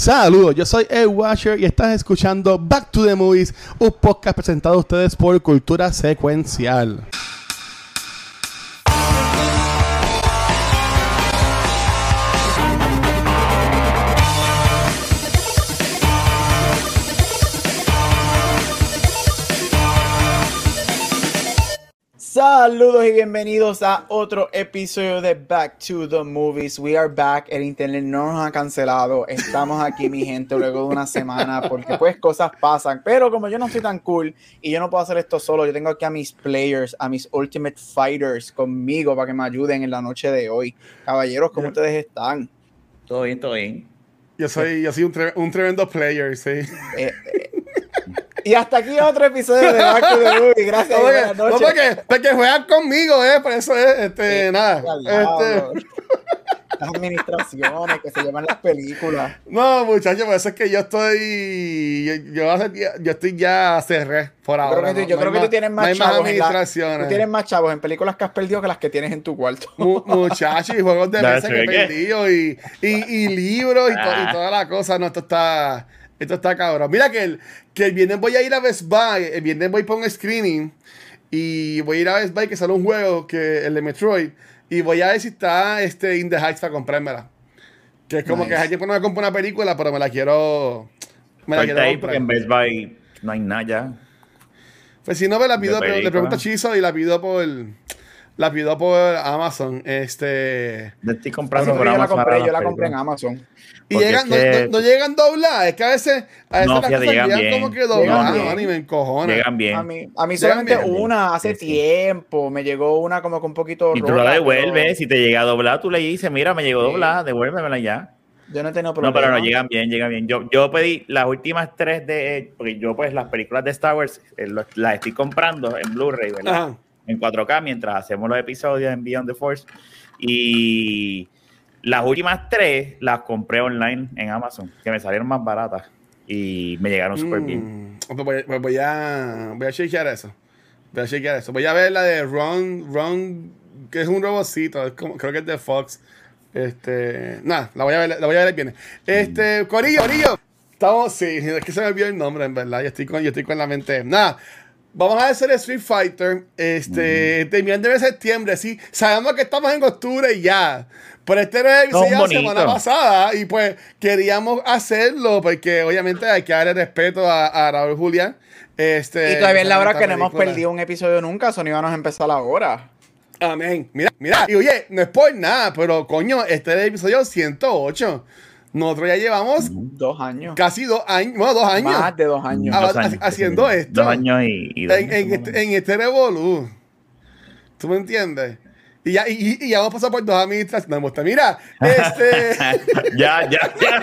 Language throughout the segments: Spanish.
Saludos, yo soy Ed Washer y estás escuchando Back to the Movies, un podcast presentado a ustedes por Cultura Secuencial. Saludos y bienvenidos a otro episodio de Back to the Movies. We are back. El internet no nos ha cancelado. Estamos aquí, mi gente, luego de una semana, porque pues cosas pasan. Pero como yo no soy tan cool y yo no puedo hacer esto solo, yo tengo aquí a mis players, a mis Ultimate Fighters conmigo para que me ayuden en la noche de hoy. Caballeros, ¿cómo ustedes están? Todo bien, todo bien. Yo soy, yo soy un, tre- un tremendo player, sí. Eh, eh, y hasta aquí otro episodio de Back to the Movies. Gracias No, porque, buenas no, noches. porque, porque juegan conmigo, ¿eh? Por eso es, este, Eh, nada. Este, Las administraciones que se llaman las películas. no, muchachos, por eso es que yo estoy. Yo, yo, hace tie- yo estoy ya cerré por Yo ahora. creo que, tú, no- yo no creo que tú tienes más hay más chavos en la- administraciones. tú tienes más chavos en películas que has perdido que las que tienes en tu cuarto. Mu- muchachos y juegos de mesa ¿se que he perdido y, y, y libros y, to- y Ah. toda la cosa. No, esto está, esto está cabrón. Mira que el, que el viernes voy a ir a Best Buy, el viernes voy por un screening y voy a ir a Best Buy que sale un juego, que el de Metroid, y voy a ver si está este In the Heights para comprármela. Que es como Nice. que no me compro una película, pero me la quiero... Me la quiero ahí comprar. porque en Best Buy no hay nada ya. Pues si no me la pido, le pregunto a Chizo y la pido por... La pido por Amazon. Este... Yo estoy Yo comprando por la Amazon compré, ahora yo la las compré en. Amazon. Y llegan, es que- no, no- no llegan dobladas, es que a veces, a veces No, las fíjate, llegan llegan bien. como que Llegan dobladas, bien. no, me. Llegan bien. A mí, a mí Llegan solamente bien. una hace Sí, sí. tiempo. Me llegó una como que un poquito Y tú la pero devuelves, si te llega a doblar, tú le dices, mira, me llegó Sí. doblada, devuélvemela ya. Yo no he tenido No, problema. pero no, llegan bien, llegan bien. Yo, yo pedí las últimas tres de, porque yo pues las películas de Star Wars eh, las estoy comprando en Blu-ray, ¿verdad? Ajá. En 4K mientras hacemos los episodios en Beyond the Force. Y las últimas tres las compré online en Amazon, que me salieron más baratas y me llegaron súper bien. Mm, pues voy, pues voy a, voy a chequear eso. Voy a chequear eso. Voy a ver la de Ron, Ron, que es un robocito, es como- creo que es de Fox. Este, nada, la voy a ver, la voy a ver el viernes. Este, Corillo, Corillo. Estamos, sí, es que se me olvidó el nombre, en verdad. Yo estoy con, yo estoy con la mente. Nada. Vamos a hacer Street Fighter. Este, terminando de septiembre, sí. Sabemos que estamos en octubre y ya. Pero este era el la semana pasada. Y pues queríamos hacerlo. Porque obviamente hay que darle respeto a, a Raúl Julián. Este, Y todavía es la hora que no hemos película. perdido un episodio nunca. Sony íbamos a empezar ahora. Amén. Mira, mira. Y oye, no es por nada, pero coño, este es el episodio 108. Nosotros ya llevamos Dos años. casi dos años, bueno, dos años. Más de dos años. Dos ha- años, haciendo sí. esto. Dos años y, y dos en, en años, este, en este revolú. ¿Tú me entiendes? Y ya, y, y- ya hemos pasado por dos administraciones. Me gusta. Mira, este. ya, ya, ya.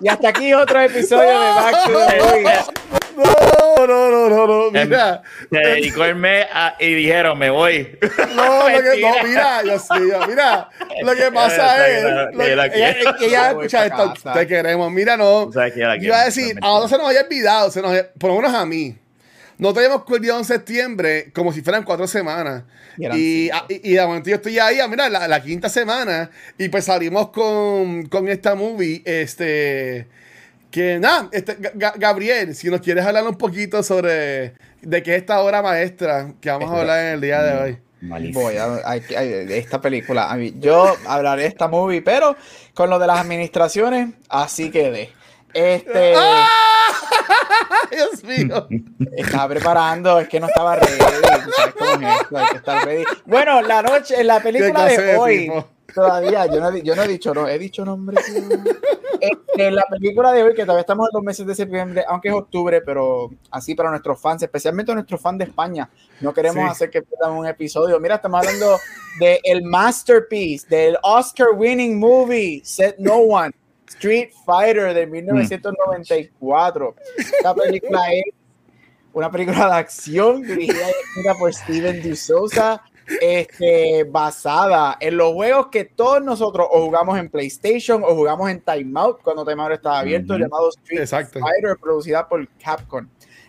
Y hasta aquí otro episodio de Back to the. no, no, no, no, no. Mira. Se dedicó el mes a- y dijeron, me voy. No, lo que, no, mira, yo sí, yo- mira, lo que pasa es, lo- ella, ella escucha esto, te queremos, mira, no, yo iba a decir, realmente. a nosotros se nos había olvidado, se nos, por lo menos a mí, no teníamos olvidado en septiembre como si fueran cuatro semanas, Y y, a- y, y de momento yo estoy ahí, ah, mira, la, la quinta semana, y pues salimos con, con esta movie, este... Que nada, este, Ga- Ga- Gabriel, si nos quieres hablar un poquito sobre de qué es esta obra maestra que vamos a hablar en el día de hoy. Malísimo. Voy a, de esta película. A mí- yo hablaré de esta movie, pero con lo de las administraciones, así quedé. Este. ¡Ah! Dios mío. Estaba preparando, es que no estaba ready. tú sabes cómo es esto, hay que estar ready. Bueno, la noche, en la película de de hoy, tipo? Todavía, yo no, yo no he dicho no, he dicho nombre. Este, en la película de hoy, que todavía estamos en los meses de septiembre, aunque es octubre, pero así para nuestros fans, especialmente nuestros fans de España, no queremos Sí. hacer que pierdan un episodio. Mira, estamos hablando de el masterpiece, del Oscar winning movie, Set No One. Street Fighter de 1994. Esta película es una película de acción dirigida y escrita por Steven D'Souza, este, basada en los juegos que todos nosotros o jugamos en PlayStation o jugamos en Time Out cuando Time Out estaba abierto, llamado Street Exacto. Fighter, producida por Capcom.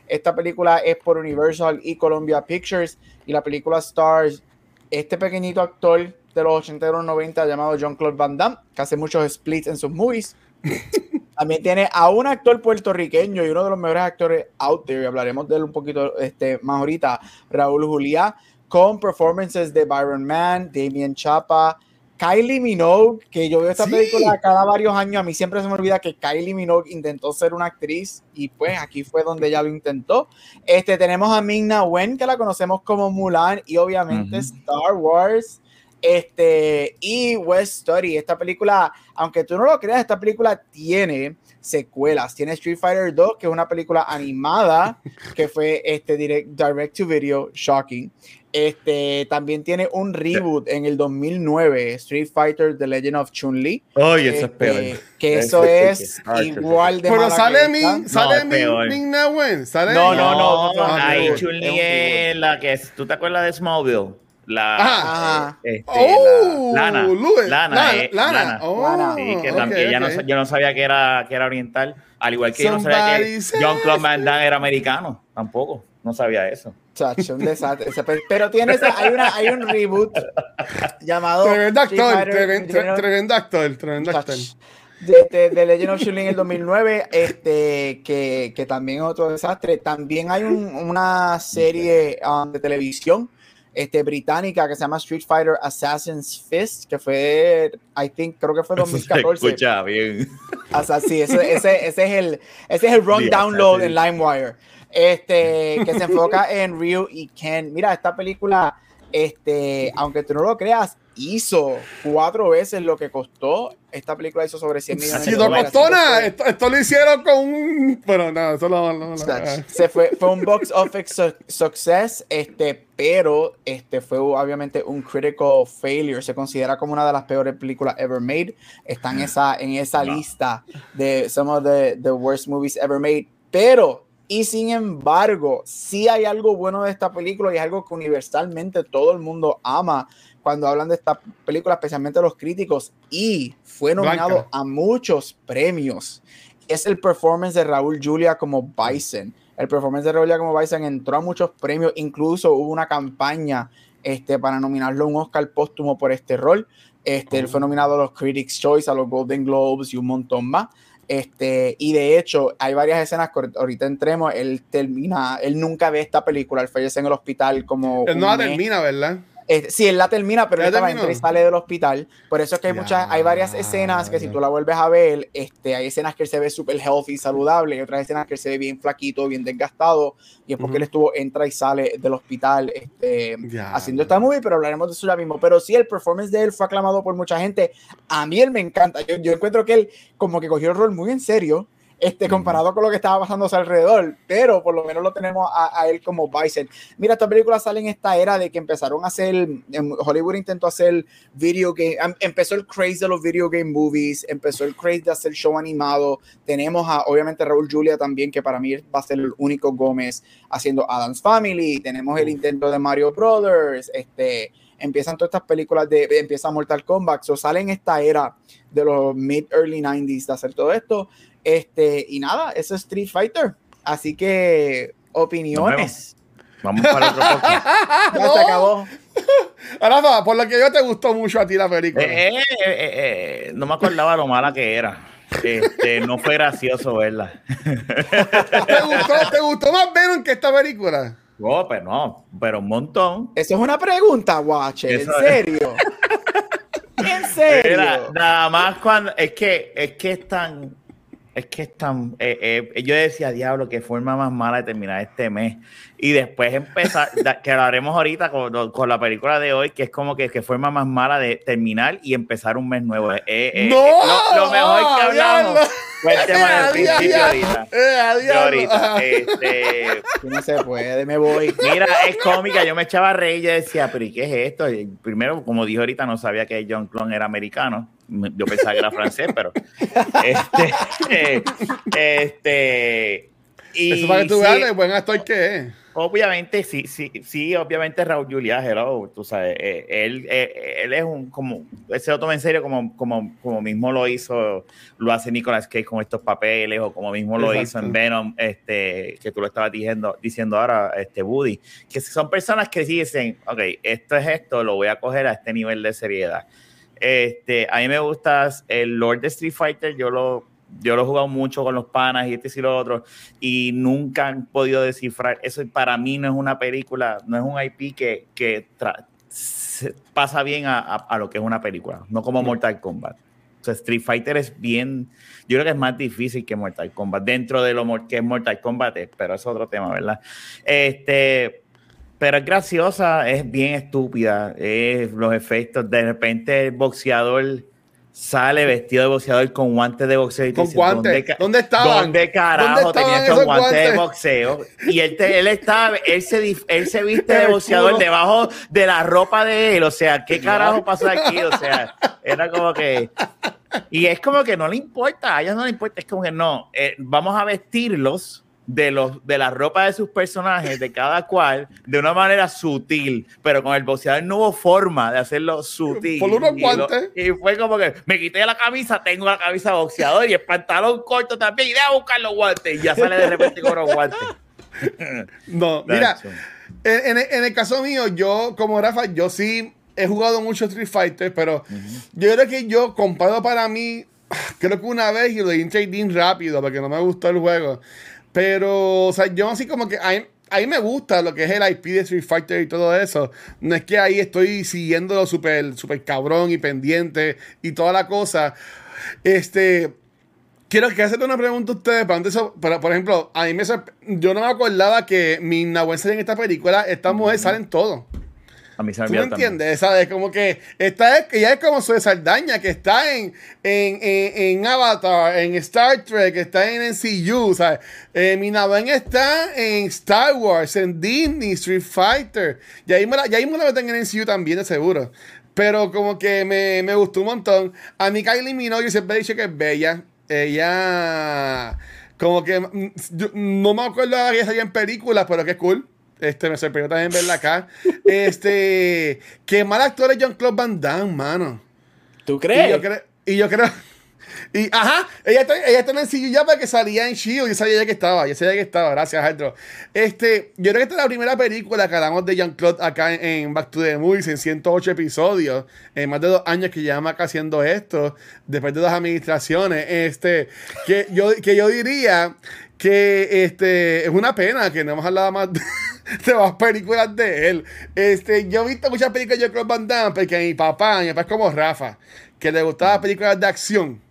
Esta película es por Universal y Columbia Pictures y la película stars este pequeñito actor de los 80 y los 90 llamado John Claude Van Damme, que hace muchos splits en sus movies. También tiene a un actor puertorriqueño y uno de los mejores actores out there, y hablaremos de él un poquito este, más ahorita, Raúl Juliá, con performances de Byron Mann, Damien Chapa, Kylie Minogue, que yo veo esta Sí. película cada varios años, a mí siempre se me olvida que Kylie Minogue intentó ser una actriz y pues aquí fue donde ella lo intentó. Este, tenemos a Ming-Na Wen, que la conocemos como Mulan y obviamente. Star Wars. Este, y West Story, esta película, aunque tú no lo creas, esta película tiene secuelas. Tiene Street Fighter 2, que es una película animada, que fue este direct, direct to video, shocking. Este, también tiene un reboot en el 2009, Street Fighter The Legend of Chun-Li. Oye, eso es Este, peor. que Eso es igual de Pero sale. Min, sale Min, sale No, no, no, no, ahí no, Chun-Li es un es la que es. ¿Tú te acuerdas de Smallville? La. Ajá. Este, Oh, la- Lana. Lue- Lana. Lana, eh, Lana. Lana. Oh. Sí, que también ella no ok. sa- yo no sabía que era, que era oriental. Al igual que yo no sabía Somebody que John Claude Van Damme era americano. Tampoco. No sabía eso. Chacho, un desastre. Pero tiene hay, una, hay un reboot llamado Tremendo actor, Fighter tremen- tre- Legend- tremendo actor, tremendo actor. de, de- de Legend of Chun-Li en el 2009, este, que, que también es otro desastre. También hay un- una serie um, de televisión este, británica que se llama Street Fighter Assassin's Fist, que fue, I think, creo que fue Eso se 2014. escucha bien. O sea, sí, ese, ese, ese es el, ese es el run Sí, download en. LimeWire. Este, que se enfoca en Ryu y Ken. Mira, esta película, este, aunque tú no lo creas, hizo cuatro veces lo que costó. Esta película hizo sobre 100 millones Si de no nada, fue- esto, esto lo hicieron con un. Pero no, eso lo. lo- lo- o sea, se fue, fue un box office su- success, este, pero este fue obviamente un critical failure. Se considera como una de las peores películas ever made. Está en esa, en esa No. lista de some of the, the worst movies ever made. Pero, y sin embargo, sí hay algo bueno de esta película y es algo que universalmente todo el mundo ama cuando hablan de esta película, especialmente los críticos. Y fue nominado Blanca. a muchos premios es el performance de Raúl Julia como Bison. El performance de Raúl Julia como Bison entró a muchos premios, incluso hubo una campaña este, para nominarlo a un Oscar póstumo por este rol. Este, Él fue nominado a los Critics' Choice, a los Golden Globes y un montón más. Este, y de hecho, hay varias escenas que ahorita entremos. Él termina, él nunca ve esta película, él fallece en el hospital como. Él no la termina, ¿verdad? Eh, sí, él la termina, pero ¿Ya él estaba entra y sale del hospital. Por eso es que hay muchas, hay varias escenas que si tú la vuelves a ver, este, hay escenas que él se ve súper healthy, saludable, y otras escenas que él se ve bien flaquito, bien desgastado, y es porque él estuvo, entra y sale del hospital, este, Ya. haciendo esta movie, pero hablaremos de eso ya mismo. Pero sí, el performance de él fue aclamado por mucha gente. A mí él me encanta. Yo, yo encuentro que él como que cogió el rol muy en serio. Este, comparado con lo que estaba pasando a su alrededor, pero por lo menos lo tenemos a, a él como Bison. Mira, esta película sale en esta era de que empezaron a hacer, en Hollywood intentó hacer video game, em- empezó el craze de los video game movies, empezó el craze de hacer show animado, tenemos a, obviamente, Raúl Julia también, que para mí va a ser el único Gómez haciendo Adam's Family, tenemos el intento de Mario Brothers, este, empiezan todas estas películas de, empieza Mortal Kombat, o sale en esta era de los mid-early 90s de hacer todo esto, este, y nada, eso es Street Fighter, así que opiniones. Vamos para otro podcast. Ya No. se acabó. Ahora, no, por lo que yo te gustó mucho a ti la película. Eh, eh, eh, eh, eh, no me acordaba lo mala que era. Este, no fue gracioso verla. ¿Te, gustó, ¿Te gustó más Venom que esta película? Oh, pero no, pero un montón. Eso es una pregunta, Watcher. ¿En serio? ¿En serio? Mira, nada más cuando es que es que es tan es que es tan eh, eh, yo decía diablo qué forma más mala de terminar este mes y después empezar que lo haremos ahorita con, con la película de hoy que es como que, que forma más mala de terminar y empezar un mes nuevo Eh, eh, ¡No! lo, lo mejor que ¡Ah, hablamos! Fue el tema del ¡Eh, principio ahorita Eh, ahorita este no se puede, me voy. Mira, es cómica, yo me echaba a reír y decía, pero ¿y qué es esto? Y primero, como dijo ahorita, no sabía que John Clone era americano. Yo pensaba que era francés, pero. Este. eh, este. Y Eso para que tú sí, veas el buen actor que es. Obviamente, sí, sí, sí, obviamente Raúl Juliá, hello, tú sabes, eh, él, eh, él es un, como, él se lo toma en serio como, como, como mismo lo hizo, lo hace Nicolas Cage con estos papeles, o como mismo lo hizo en Venom, este, que tú lo estabas diciendo, diciendo ahora, este, Woody, que son personas que sí dicen, ok, esto es esto, lo voy a coger a este nivel de seriedad. Este, a mí me gusta el Lord de Street Fighter, yo lo, yo lo he jugado mucho con los panas y este y lo otro, y nunca han podido descifrar. Eso para mí no es una película, no es un IP que, que pasa bien a, a, lo que es una película, no como Mortal Kombat. O sea, Street Fighter es bien, yo creo que es más difícil que Mortal Kombat, dentro de lo que es Mortal Kombat, pero es otro tema, ¿verdad? Este, pero es graciosa, es bien estúpida, es los efectos, de repente el boxeador sale vestido de boxeador con guantes de boxeo. Y con guantes. ¿Dónde, estaban? ¿Dónde carajo tenía esos guantes, de boxeo? Y él, él, estaba, él, se, él se viste de boxeador debajo de la ropa de él. O sea, ¿qué carajo pasó aquí? O sea, era como que. Y es como que no le importa, a ella no le importa. Es como que no, eh, vamos a vestirlos de, los, de la ropa de sus personajes, de cada cual, de una manera sutil, pero con el boxeador no hubo forma de hacerlo sutil. Por unos guantes. Y, fue como que me quité la camisa, tengo la camisa boxeador y el pantalón corto también, y a buscar los guantes, y ya sale de repente con los guantes. no, mira, en, en, el caso mío, yo como Rafa, yo sí he jugado mucho Street Fighter, pero yo creo que yo comparo para mí, creo que una vez y lo di en trading rápido porque no me gustó el juego. Pero, o sea, yo así como que a mí, me gusta lo que es el IP de Street Fighter y todo eso. No es que ahí estoy siguiéndolo súper super cabrón y pendiente y toda la cosa. Este, quiero que hacerte una pregunta a ustedes. Para antes, pero, por ejemplo, a mí me yo no me acordaba que mi Nahuense en esta película, estas mujeres salen todos. A mí se me ¿Tú me entiendes? ¿Sabes? Como que esta es, ya es como su Saldaña, que está en, en, en, Avatar, en Star Trek, está en NCU, ¿sabes? Eh, Minaben está en Star Wars, en Disney, Street Fighter. Y ahí me la, ya ahí me la meten en NCU también, de seguro. Pero como que me, me gustó un montón. A mí Kylie Minogue siempre he dicho que es bella. Ella... Como que... Mm, no me acuerdo de que ella salía en películas, pero que es cool. Este, me sorprendió también verla acá. Este, qué mal actor es John Claude Van Damme, mano. ¿Tú crees? Y yo, y yo creo. Y, ajá, ella está, ella está en el sitio ya para que salía en Shield. Yo sabía ya que estaba, yo sabía que estaba, gracias, Aldro. Este, yo creo que esta es la primera película que hablamos de Jean-Claude acá en, Back to the Movies en 108 episodios, en más de dos años que llevamos acá haciendo esto, después de dos administraciones. Este, que yo, que yo diría que este, es una pena que no hemos hablado más de de más películas de él. Este, yo he visto muchas películas de Claude Van Damme porque mi papá, mi papá es como Rafa, que le gustaban películas de acción.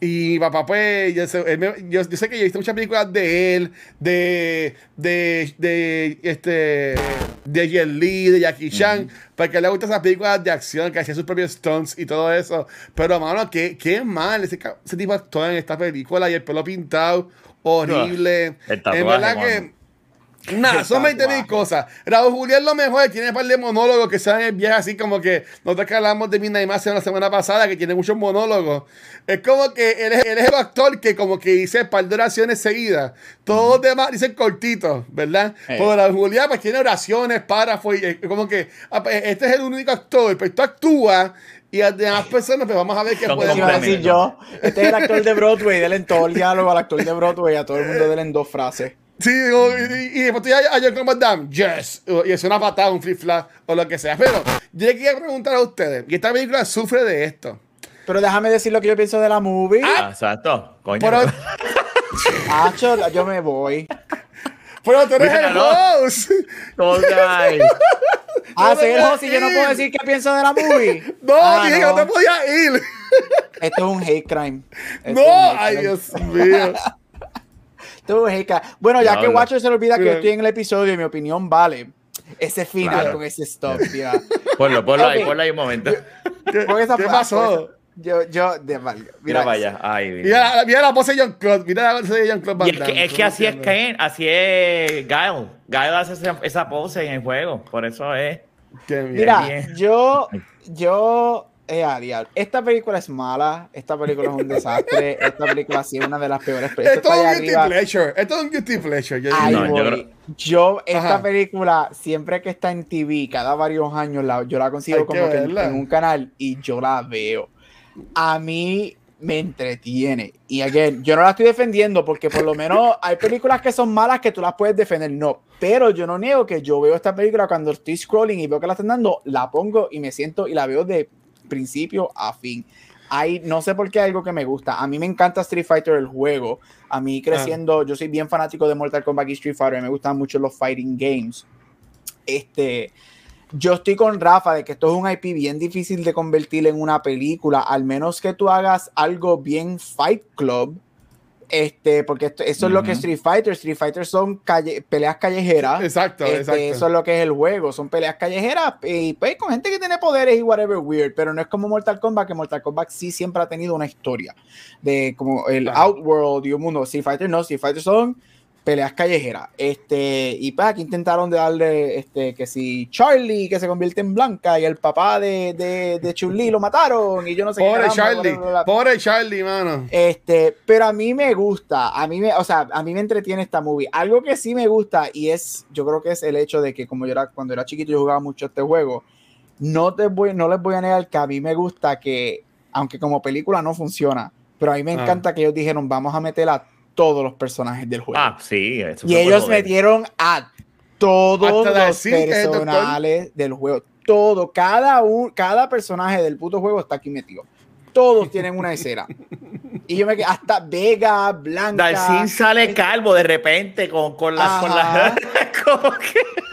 Y papá, pues, yo sé, yo, sé que yo he visto muchas películas de él, de, de, de, este, de Jet Li, de Jackie Chan, porque le gustan esas películas de acción que hacía sus propios stunts y todo eso. Pero, mano, qué, qué mal ese, ese tipo actúa en esta película y el pelo pintado, horrible. en verdad que Nada, son 20 mil cosas. Raúl Julián lo mejor, tiene un par de monólogos que salen bien así como que nosotros que hablamos de Midnight Mass la semana pasada, que tiene muchos monólogos. Es como que él es, el actor que como que dice un par de oraciones seguidas. Todos los demás dicen cortitos, ¿verdad? Pero Raúl Julián pues tiene oraciones, párrafos, y como que ah, pues, este es el único actor, pero tú actúa y a demás personas, pues vamos a ver qué podemos decir yo. Este es el actor de Broadway, denle en todo el diálogo al actor de Broadway, a todo el mundo denle en dos frases. Sí, y, y, después tú a John Van Damme, yes, y es una patada, un flip flap o lo que sea. Pero yo le quería preguntar a ustedes, y esta película sufre de esto. Pero déjame decir lo que yo pienso de la movie. Ah, exacto, coño. Pero, yo me voy. Pero tú eres el host. ah, soy el host y yo no puedo decir qué pienso de la movie. No, ah, dije que no te podía ir. Esto es un hate crime. no, ay, Dios mío. Bueno, ya que Watcher se le olvida que yo estoy en el episodio y mi opinión vale. Ese final con ese stop, tío. Ponlo, ponlo ahí, ponlo ahí un momento. ¿Qué, ¿Qué pasó? Yo, yo, de mal. Mira, vaya. Ay, mira. Mira, la, pose de John Claude. Mira la pose de John Claude. es que, es que así es Kane, así es Guile. Guile hace esa, esa, pose en el juego. Por eso es. mira, yo, yo eh, esta película es mala, esta película es un desastre, esta película sí es una de las peores películas. Esto es un guilty pleasure, esto es un guilty pleasure. Yo, no, yo, esta película, siempre que está en TV, cada varios años, la, yo la consigo como que en, un canal y yo la veo. A mí me entretiene. Y again, yo no la estoy defendiendo porque por lo menos hay películas que son malas que tú las puedes defender, no. Pero yo no niego que yo veo esta película cuando estoy scrolling y veo que la están dando, la pongo y me siento y la veo de principio a fin. hay, no sé por qué algo que me gusta. A mí me encanta Street Fighter el juego. A mí creciendo, yo soy bien fanático de Mortal Kombat y Street Fighter. Me gustan mucho los fighting games. Este, yo estoy con Rafa de que esto es un IP bien difícil de convertir en una película, al menos que tú hagas algo bien Fight Club este, porque esto, eso es lo que es Street Fighter. Street Fighter son calle, peleas callejeras. Exacto, Este, exacto. Eso es lo que es el juego. Son peleas callejeras y pues con gente que tiene poderes y whatever weird. Pero no es como Mortal Kombat, que Mortal Kombat sí siempre ha tenido una historia. De como el Claro. Outworld y un mundo. Street Fighter no. Street Fighter son peleas callejeras. Este, y pues aquí intentaron de darle este, que si Charlie que se convierte en blanca y el papá de, de, de Chun-Li lo mataron y yo no sé qué Pobre caramba, Charlie, bla, bla, bla. pobre Charlie, mano. Este, pero a mí me gusta, a mí me, o sea, a mí me entretiene esta movie. Algo que sí me gusta y es, yo creo que es el hecho de que como yo era, cuando era chiquito yo jugaba mucho este juego, no te voy, no les voy a negar que a mí me gusta que, aunque como película no funciona, pero a mí me Ah. encanta que ellos dijeron, vamos a meter a todos los personajes del juego. Ah, sí. eso y ellos metieron a todos Hasta los doctor- personajes del juego. Todo, cada, un, cada personaje del puto juego está aquí metido. Todos tienen una escena. Y yo me quedé, hasta Vega, Blanca. Dalcin sale calvo de repente con, con las. Con que-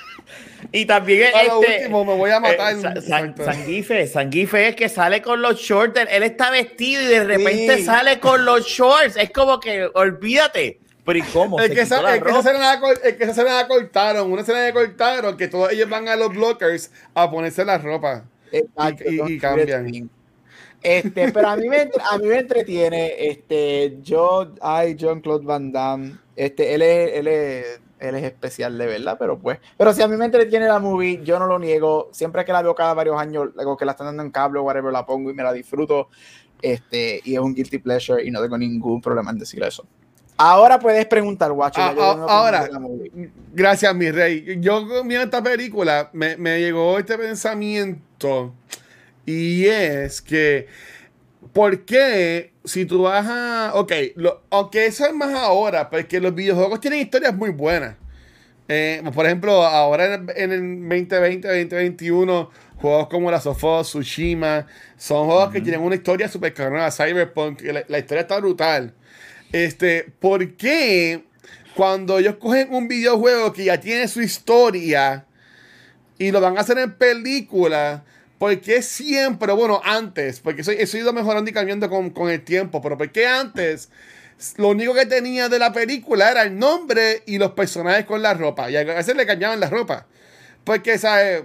y también A lo este, último, me voy a matar. eh, Sa- San- Sanguife, Sanguife es que sale con los shorts, él, está vestido y de repente Sí. sale con los shorts. Es como que olvídate. Pero ¿y cómo? El Se que, esa, la el, que escena la, el que esa escena la cortaron, una escena que cortaron, que todos ellos van a los blockers a ponerse la ropa. Exacto, y- cambian. Este, pero a mí me, a mí me entretiene, este, yo, ay, John Claude Van Damme, este, él es, él es, él es especial de verdad, pero pues, pero si a mí me entretiene la movie, yo no lo niego, siempre que la veo cada varios años, o que la están dando en cable o whatever, la pongo y me la disfruto, este, y es un guilty pleasure y no tengo ningún problema en decir eso. Ahora puedes preguntar, guacho. Ah, ah, ahora, gracias, mi rey. Yo viendo esta película, me, me llegó este pensamiento y es que, ¿por qué si tú vas a... Ok, lo- aunque eso es más ahora, porque los videojuegos tienen historias muy buenas. Eh, por ejemplo, ahora en el, en el 2020, 2021, juegos como la Sofo, Tsushima, son juegos que tienen una historia súper cabrona, Cyberpunk, la historia está brutal. Este, ¿por qué cuando ellos cogen un videojuego que ya tiene su historia y lo van a hacer en película? ¿Por qué siempre, bueno, antes, porque eso, ha ido mejorando y cambiando con, con el tiempo, pero ¿por qué antes lo único que tenía de la película era el nombre y los personajes con la ropa? Y a veces le cambiaban la ropa. Porque, ¿sabes?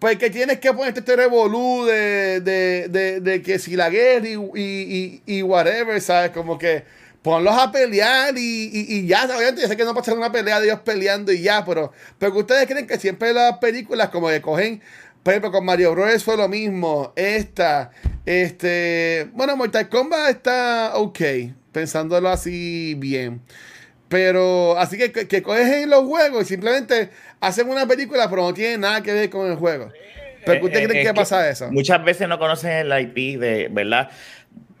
Porque tienes que ponerte este revolú de, de, de, de que si la guerra y, y, y, y whatever, ¿sabes? Como que ponlos a pelear y, ya, obviamente, yo sé que no pasa una pelea de ellos peleando y ya, pero, pero ustedes creen que siempre las películas como que cogen, por ejemplo, con Mario Bros. fue lo mismo, esta, este, bueno, Mortal Kombat está ok, pensándolo así bien. Pero así que, que, cogen los juegos y simplemente hacen una película, pero no tiene nada que ver con el juego. ¿Pero que usted Eh, cree que pasa eso? Muchas veces no conocen el IP de, ¿verdad?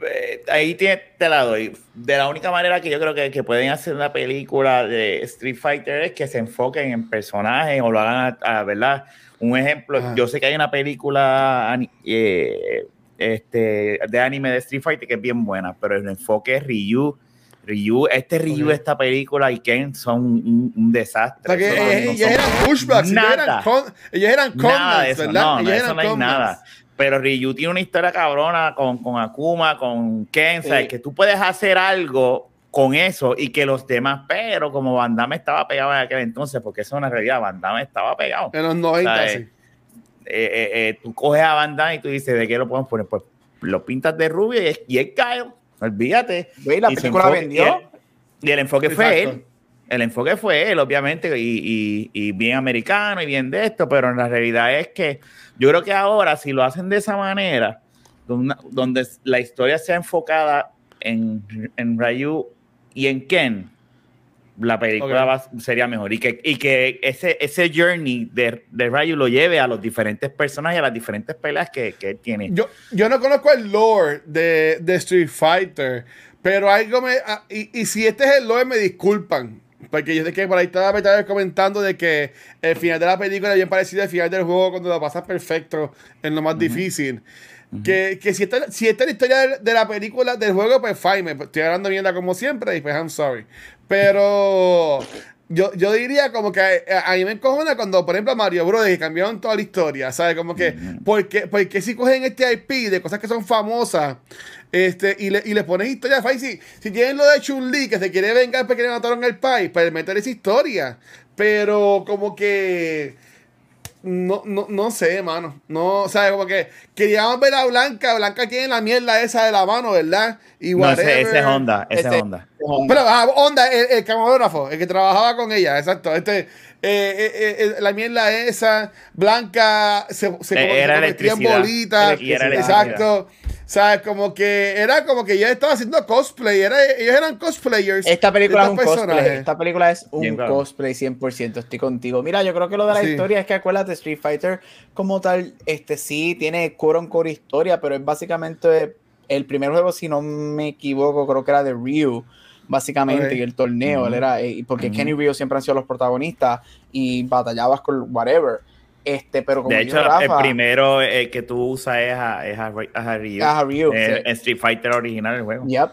Eh, ahí tiene, te la doy. De la única manera que yo creo que, que pueden hacer una película de Street Fighter es que se enfoquen en personajes o lo hagan, a, a, ¿verdad? Un ejemplo, yo sé que hay una película eh, este, de anime de Street Fighter que es bien buena, pero el enfoque es Ryu. Ryu, este Ryu, esta película y Ken son un, un O desastre. sea, que no- eh, no ellos eran pushbacks, ellos eran, Nada. con, ellos eran Nada eso, ¿verdad? no, ellos eso eran no hay nada. Pero Ryu tiene una historia cabrona con, con Akuma, con Ken. ¿sabes? que tú puedes hacer algo con eso y que los demás, pero como Van Damme estaba pegado en aquel entonces, porque eso es una realidad, Van Damme estaba pegado. En los 90, ¿Sabes? sí. Eh, eh, eh, tú coges a Van Damme y tú dices, ¿de qué lo podemos poner? Pues lo pintas de rubio y es, y es Kyle, olvídate. Güey, la Y película enfoque- vendió. Y el, y el enfoque fue él. El enfoque fue él, obviamente, y, y- y bien americano y bien de esto, pero en la realidad es que yo creo que ahora, si lo hacen de esa manera, donde, donde la historia sea enfocada en, en Ryu y en Ken, la película va- sería mejor. Y que, y que ese, ese journey de, de Ryu lo lleve a los diferentes personajes, a las diferentes peleas que, que él tiene. Yo, yo no conozco el lore de, de Street Fighter, pero algo me. ah, y, y si este es el lore, me disculpan. Porque yo sé que por ahí estaba estaba comentando de que el final de la película es bien parecido al final del juego cuando lo pasas perfecto en lo más difícil. Que, que si, esta, si esta es la historia de, de la película, del juego, pues fine. me estoy hablando mierda como siempre y pues I'm sorry. Pero yo, yo diría como que a, a mí me encojona cuando, por ejemplo, a Mario Bros. que cambiaron toda la historia, ¿sabes? Como que, ¿por qué, por qué si cogen este IP de cosas que son famosas este, y, le, y le pones historia fine? Si, si tienen lo de Chun-Li, que se quiere vengar porque le mataron el país, pues meter esa historia. Pero como que... No, no, no sé, mano. No, o sea, como que queríamos ver a Blanca. Blanca tiene la mierda esa de la mano, ¿verdad? Y No, ese, ese es Honda, ese es Honda. Pero, ah, Onda, el, el camarógrafo, el que trabajaba con ella, exacto. Este, eh, eh, eh, la mierda esa, Blanca, se, se, Eh, como- era se convertía en electricidad. bolita. Y era electricidad. Exacto. O sea, como que era como que ella estaba haciendo cosplay. Era, ellos eran cosplayers. Esta película es un cosplay. Esta película es un Bien, claro. cosplay 100%. Estoy contigo. Mira, yo creo que lo de la Sí. historia es que acuérdate, Street Fighter como tal, este sí tiene core on core historia, pero es básicamente el primer juego, si no me equivoco, creo que era de Ryu. Básicamente, y el torneo, él era, eh, porque. Kenny y Ryu siempre han sido los protagonistas y batallabas con whatever. Este, pero como De hecho, el primero eh, que tú usas es a, es a, a Ryu. a Ryu, Eh, sí. Street Fighter original el juego. Yep.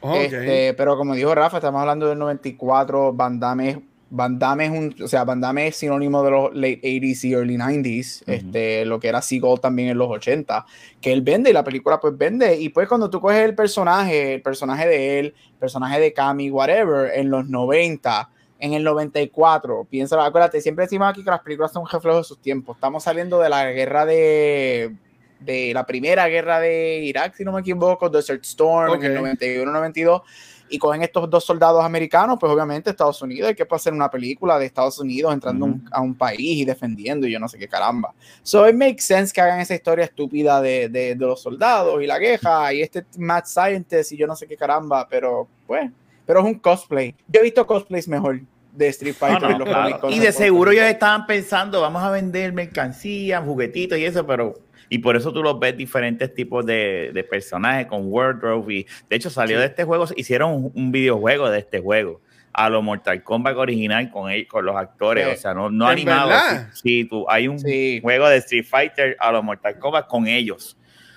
Ok. Este, pero como dijo Rafa, estamos hablando del 94. Van Damme, es- Van Damme es un, o sea, Van Damme es sinónimo de los late 80s y early 90s, Ujú. este, lo que era Seagull también en los 80, que él vende y la película pues vende. Y pues cuando tú coges el personaje, el personaje de él, el personaje de Cami, whatever, en los 90, en el 94, piensa, acuérdate, siempre decimos aquí que las películas son un reflejo de sus tiempos. Estamos saliendo de la guerra de de la primera guerra de Irak, si no me equivoco, Desert Storm en el Ok. 91-92, y cogen estos dos soldados americanos, pues obviamente Estados Unidos, hay que hacer una película de Estados Unidos entrando Ujú. un- a un país y defendiendo, y yo no sé qué caramba. So it makes sense que hagan esa historia estúpida de, de, de los soldados y la queja y este mad scientist y yo no sé qué caramba, pero pues, pero es un cosplay. Yo he visto cosplays mejor de Street Fighter no, los claro. Y de seguro ellos estaban pensando, vamos a vender mercancía, juguetitos y eso, pero y por eso tú los ves diferentes tipos de, de personajes con wardrobe y de hecho salió de este juego, hicieron un, un videojuego de este juego a lo Mortal Kombat original con el- con los actores, Sí. o sea, no, no ¿En animado. Sí, sí, tú, hay un Sí. juego de Street Fighter a lo Mortal Kombat con ellos,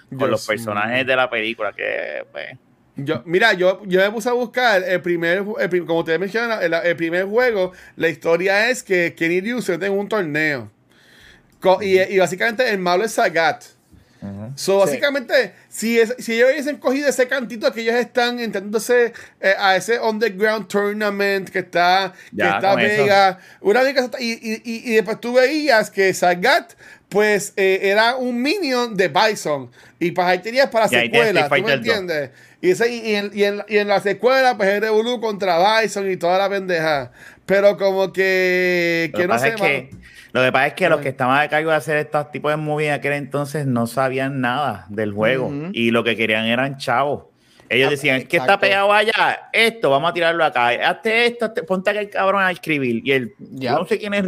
con Dios los personajes de la película que pues, Yo, mira, yo, yo me puse a buscar el primer, el como ustedes mencionan, el, el primer juego, la historia es que Kenny Ryu se mete en un torneo. Co- y, y básicamente el malo es Sagat. So, Sí. básicamente, si, es, si ellos hubiesen cogido ese cantito que ellos están intentándose eh, a ese underground tournament que está, que Ya, está con eso. Vega, una vez que- y, y, y, y después tú veías que Sagat, pues eh, era un minion de Bison. Y pues ahí tenías para Y ahí tienes secuela, Street ¿tú me Fighter 2. Y, ese, y, en, y, en, y en la secuela, pues es Revolu contra Bison y toda la pendeja. Pero como que, que que, no sé, es que, lo que pasa es que los que estaban a cargo de hacer estos tipos de movies en aquel entonces no sabían nada del juego y lo que querían eran chavos. Ellos Ah, decían, ¿qué está exacto. pegado allá? Esto, vamos a tirarlo acá. Hazte esto, hazte- ponte aquel cabrón a escribir. Y Ya. yo no sé quién es.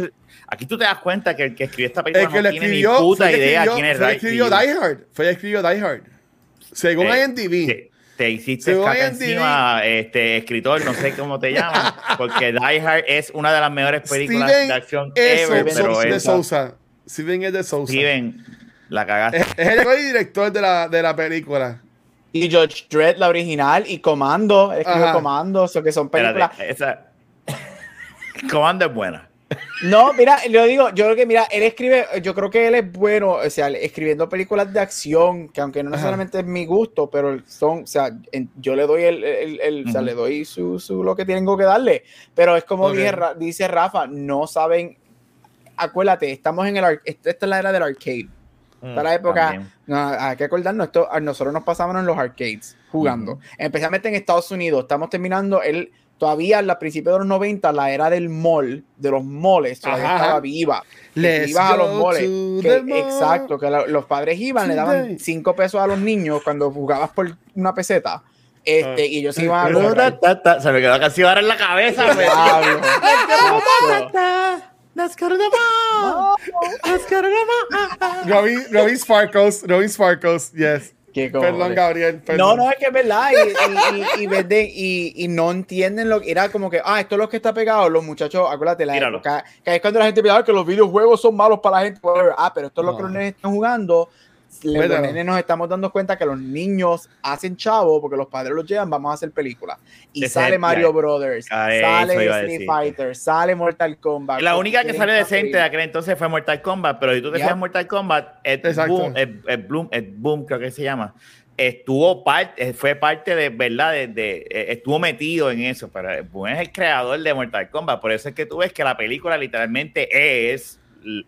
Aquí tú te das cuenta que el que escribió esta película El que no tiene escribió, ni puta que idea escribió, quién es fue el que escribió. Die Hard. Fue el que escribió Die Hard. Según Eh, IMDb. Te, te hiciste caca encima, este, escritor, no sé cómo te llaman, porque Die Hard es una de las mejores películas Steven de acción es ever, de pero de es, Sousa. Steven es de Sousa. Steven, la cagaste. Es, es el director de la, de la película. Y George Dredd, la original, y Comando, Ajá. Comando, eso que son películas. Espérate, esa... Comando es buena. No, mira, lo digo, yo creo que, mira, él escribe, yo creo que él es bueno, o sea, escribiendo películas de acción, que aunque no Ajá. necesariamente es mi gusto, pero son, o sea, en- yo le doy el, el- el- o sea, le doy su, su- lo que tengo que darle, pero es como Ra- dice Rafa, no saben, acuérdate, estamos en el, esta es la era del arcade, esta es la época, no, hay que acordarnos, esto, nosotros nos pasábamos en los arcades jugando, especialmente en Estados Unidos. Estamos terminando el todavía la principio de los 90, la era del mall, de los todavía Ajá, estaba viva. Que Let's ibas a los que- the mall. exacto, que la- los padres iban, le daban Today. 5 pesos a los niños cuando jugabas por una peseta. Este, Ah. y ellos se iban a Pero, comprar. ta, ta, ta, Se me quedó casi ahora en la cabeza. pues. Diablo. Robin, Robin Sparkles. Robin Sparkles, yes. Perdón, Gabriel. No, perdón. no, es que es verdad. Y, y, y, y, y- y no entienden lo que era como que, ah, esto es lo que está pegado. Los muchachos, acuérdate, la época, que es cuando la gente piensa que los videojuegos son malos para la gente. Ah, pero esto es lo que No. los nenes están jugando. Los nenes nos estamos dando cuenta que los niños hacen chavo porque los padres los llevan, vamos a hacer películas. Y sale Mario ya. Brothers, Ah, eso sale Street. Fighter, sale Mortal Kombat. La única que esta decente de aquel entonces fue Mortal Kombat, pero si tú te fijas Mortal Kombat, Exacto. Boom, Ed Bloom, Ed Boom, creo que se llama, estuvo parte, fue parte de, ¿verdad? De, de- eh, estuvo metido en eso, pero es el creador de Mortal Kombat, por eso es que tú ves que la película literalmente es,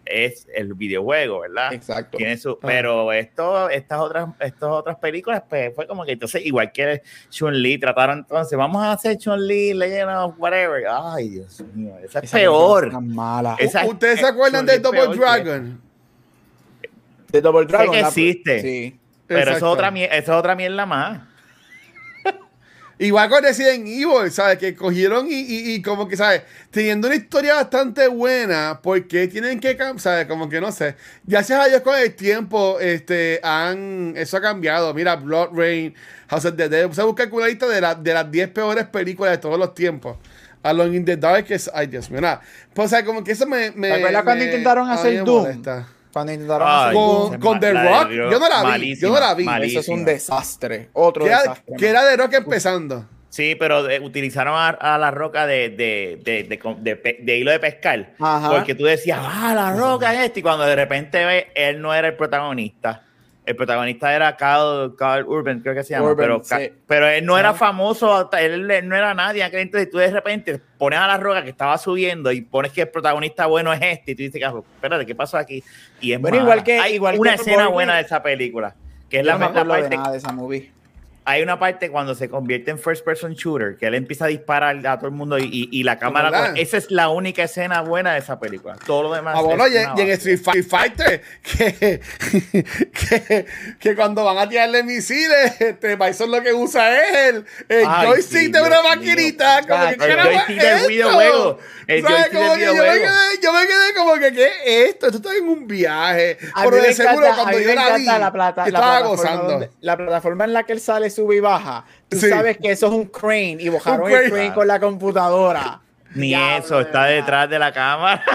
es el videojuego, ¿verdad? Exacto. Tiene su, Ah. pero esto, estas otras, estas otras películas, pues fue como que entonces, igual que Chun-Li, trataron entonces, vamos a hacer Chun-Li, Legend of whatever. Ay, Dios mío, esa es Esa peor. es mala. Esa- ¿Ustedes se acuerdan de Double que- Dragon? De Double Dragon. que la- existe. Sí. Pero eso es, otra, eso es otra mierda más. Igual con Resident Evil, ¿sabes? Que cogieron y, y, y como que, ¿sabes? Teniendo una historia bastante buena, ¿por qué tienen que? ¿Sabes? Como que no sé. Gracias a Dios con el tiempo, este, han, eso ha cambiado. Mira, Blood Rain, House of the Dead. Puse a buscar una lista de, la- de las 10 peores películas de todos los tiempos. Alone in the Dark es, ay Dios mío, nada. Pues, o sea, como que eso me... me ¿Te acuerdas cuando intentaron hacer Doom? molesta. Cuando intentaron Ay, hacer Con- con The de Rock, yo no la vi, malísima, yo no la vi. Eso es un desastre. Otro Que era, desastre. que era de Rock empezando. Sí, pero de- utilizaron a, a la roca de, de, de, hilo de pescar. Ajá. Porque tú decías, ah, la roca es este. Y cuando de repente ve, él no era el protagonista. El protagonista era Carl, Carl Urban, creo que se llama. Urban, pero, sí. pero él no era famoso, él no era nadie. Entonces tú de repente pones a la roca que estaba subiendo y pones que el protagonista bueno es este. Y tú dices, "Ah, espérate, ¿qué pasó aquí? Y es Bueno, igual que- Hay igual una que escena buena de esa película. Que es Yo la, no me la acuerdo de parte nada de esa movie. Hay una parte cuando se convierte en first person shooter que él empieza a disparar a todo el mundo y, y- y la cámara esa es la única escena buena de esa película todo lo demás Ah, bueno, es y, en. Street Fi- Fighter, que, que, que cuando van a tirarle misiles, este Bison lo que usa es el, el Ay, joystick sí, de una Dios maquinita. mío. Como que, El ¿qué carajo joystick es del esto? videojuego. El ¿Sabes? joystick Como del que yo, me quedé, yo me quedé como que, ¿qué es esto? Esto está en un viaje. A me de seguro, encanta, cuando yo la vi, la, plata, la estaba plataforma gozando. donde- la plataforma en la que él sale, sube y baja. Tú Sí. sabes que eso es un crane y bajaron Un el crane. crane con la computadora. ni Diablo, eso de está verdad. detrás de la cámara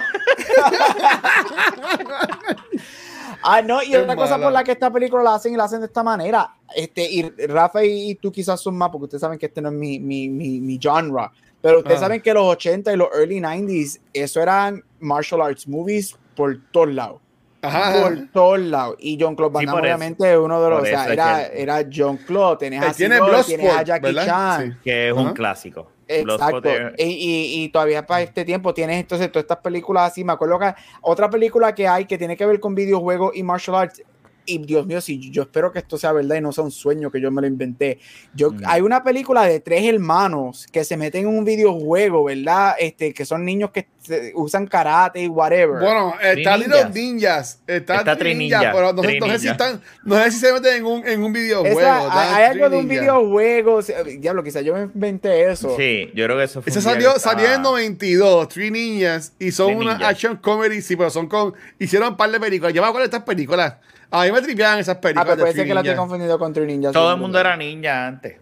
Ah, no, y Qué otra cosa mala. por la que esta película la hacen y la hacen de esta manera. Este, y Rafa y, y tú quizás son más, porque ustedes saben que este no es mi, mi, mi, mi genre. Pero ustedes Ah. saben que los 80 y los early 90s, eso eran martial arts movies por todos lados. Ajá. Por todos lados. Y John Claude Van Sí, Damme, obviamente, es uno de los. O sea, era, que- era John Claude, tenés a tiene tienes a Jackie ¿verdad? Chan. Sí. que es un clásico Exacto. Y, y- y todavía para este tiempo tienes entonces todas estas películas así. Me acuerdo que otra película que hay que tiene que ver con videojuegos y martial arts. Y Dios mío, si yo espero que esto sea verdad y no sea un sueño que yo me lo inventé. Yo, Mm. Hay una película de tres hermanos que se meten en un videojuego, ¿verdad? Este, que son niños que se- usan karate y whatever. Bueno, está Three Little Ninjas. Ninjas. Está, Está Ninjas, Ninjas, pero no, no sé si están, no sé si se meten en un, en un videojuego. Esa- está hay, hay algo de un videojuego. Diablo, quizás yo me inventé eso. sí yo creo que eso fue día salió, que salió en estaba- 92, Three Ninjas, y son Three una Ninjas. action comedy, sí, pero son con, hicieron un par de películas. Yo me acuerdo de estas películas. A mí me tripeaban esas Ah, películas pero de puede ser que la estoy Ninjas. confundiendo con Three Ninjas. todo el mundo era ninja antes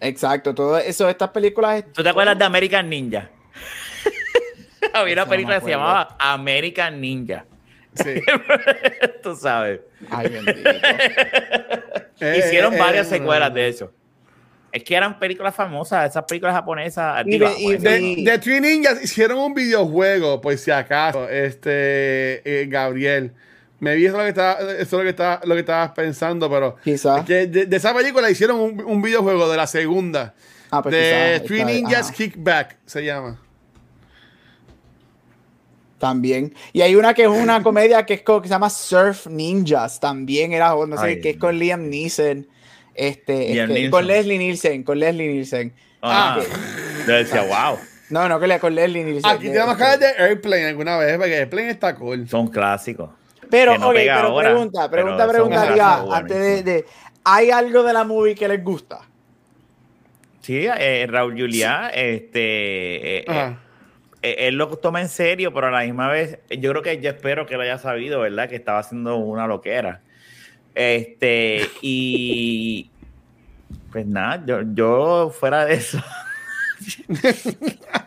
Exacto, todo eso, estas películas. ¿tú te acuerdas de American Ninja? había una película que se llamaba American Ninja Sí. tú sabes Ay, bendito. Eh, Hicieron eh, varias eh, secuelas de eso. Es que eran películas famosas, esas películas japonesas. Y digo, de- y de Three Ninjas hicieron un videojuego, por si acaso, este eh, Gabriel. Me vi eso lo que estaba, eso es lo que estaba, lo que estabas pensando, pero Quizás. que de, de esa película hicieron un, un videojuego de la segunda. Ah, pues de quizás Three Ninjas ajá, Kickback se llama. también. Y hay una que es una comedia que es co- que se llama Surf Ninjas. También era, no sé, Ay, que es con Liam Neeson. Este, Liam este, Neeson. con Leslie Nielsen, con Leslie Nielsen. Ah, Ah. yo decía, wow, No, no, que le- con Leslie Nielsen. Aquí tenemos que hablar de Airplane alguna vez, porque Airplane está cool. son clásicos. Pero, no pero ahora, pregunta, pregunta, pero pregunta, Diga, antes de, ¿hay algo de la movie que les gusta? Sí, eh, Raúl Juliá, este, eh, Ajá. eh, él lo toma en serio, pero a la misma vez, yo creo que yo espero que lo haya sabido, ¿verdad? Que estaba haciendo una loquera. Este, y pues nada, yo, yo fuera de eso.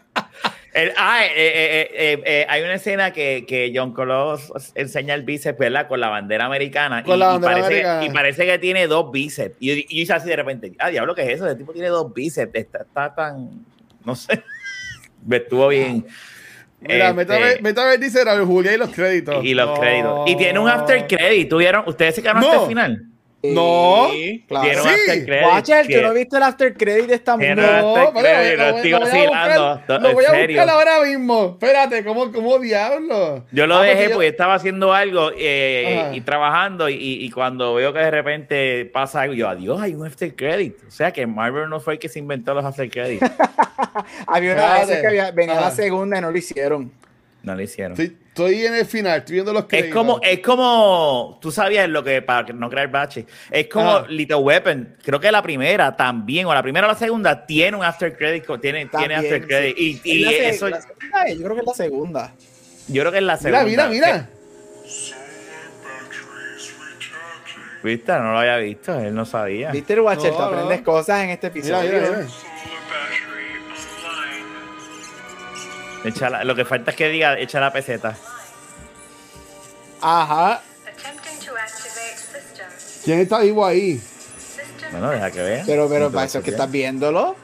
El- ah, eh, eh, eh, hay una escena que, que John Colos enseña el bíceps, ¿verdad? Con la bandera americana. Con y, la y bandera parece, americana. y parece que tiene dos bíceps. Y, hice así de repente, ah, diablo, ¿qué es eso? El tipo tiene dos bíceps. Está, está tan, no sé. Me estuvo bien. Mira, Este, Metaver Metaver dice Raúl Julia y los créditos. y los No. créditos. Y tiene un after credit. ¿Tuvieron? ¿Ustedes se quedaron No. hasta el final? No. Tiene claro. Sí. credit. Watcher, tú que- no viste el after credit de esta no. No, lo voy- a buscar- ahora mismo. Espérate, ¿cómo, cómo diablo? Yo lo Ah, porque dejé yo- porque estaba haciendo algo eh, y trabajando y, y cuando veo que de repente pasa algo, yo, adiós, hay un after credit. O sea que Marvel no fue el que se inventó los after credits. Había una vez que había- venía la Ajá. segunda y no lo hicieron. No lo hicieron. Estoy, estoy en el final, estoy viendo los Es créditos. como, es como, tú sabías lo que, para no crear bache, es como Ajá. Little Weapon, creo que la primera también, o la primera o la segunda, tiene un after credit, tiene, tiene after sí. credit. Y, Es y la se- eso, la segunda, yo creo que es la segunda. yo creo que es la Mira, segunda. mira, mira. ¿Viste? No lo había visto, él no sabía. ¿Viste el Watcher? No, Te no. aprendes cosas en este Mira, episodio. mira, mira. Echa la- lo que falta es que diga, echa la peseta. Ajá. ¿Quién está vivo ahí? Bueno, deja que vea. Pero, pero para eso es que estás viéndolo.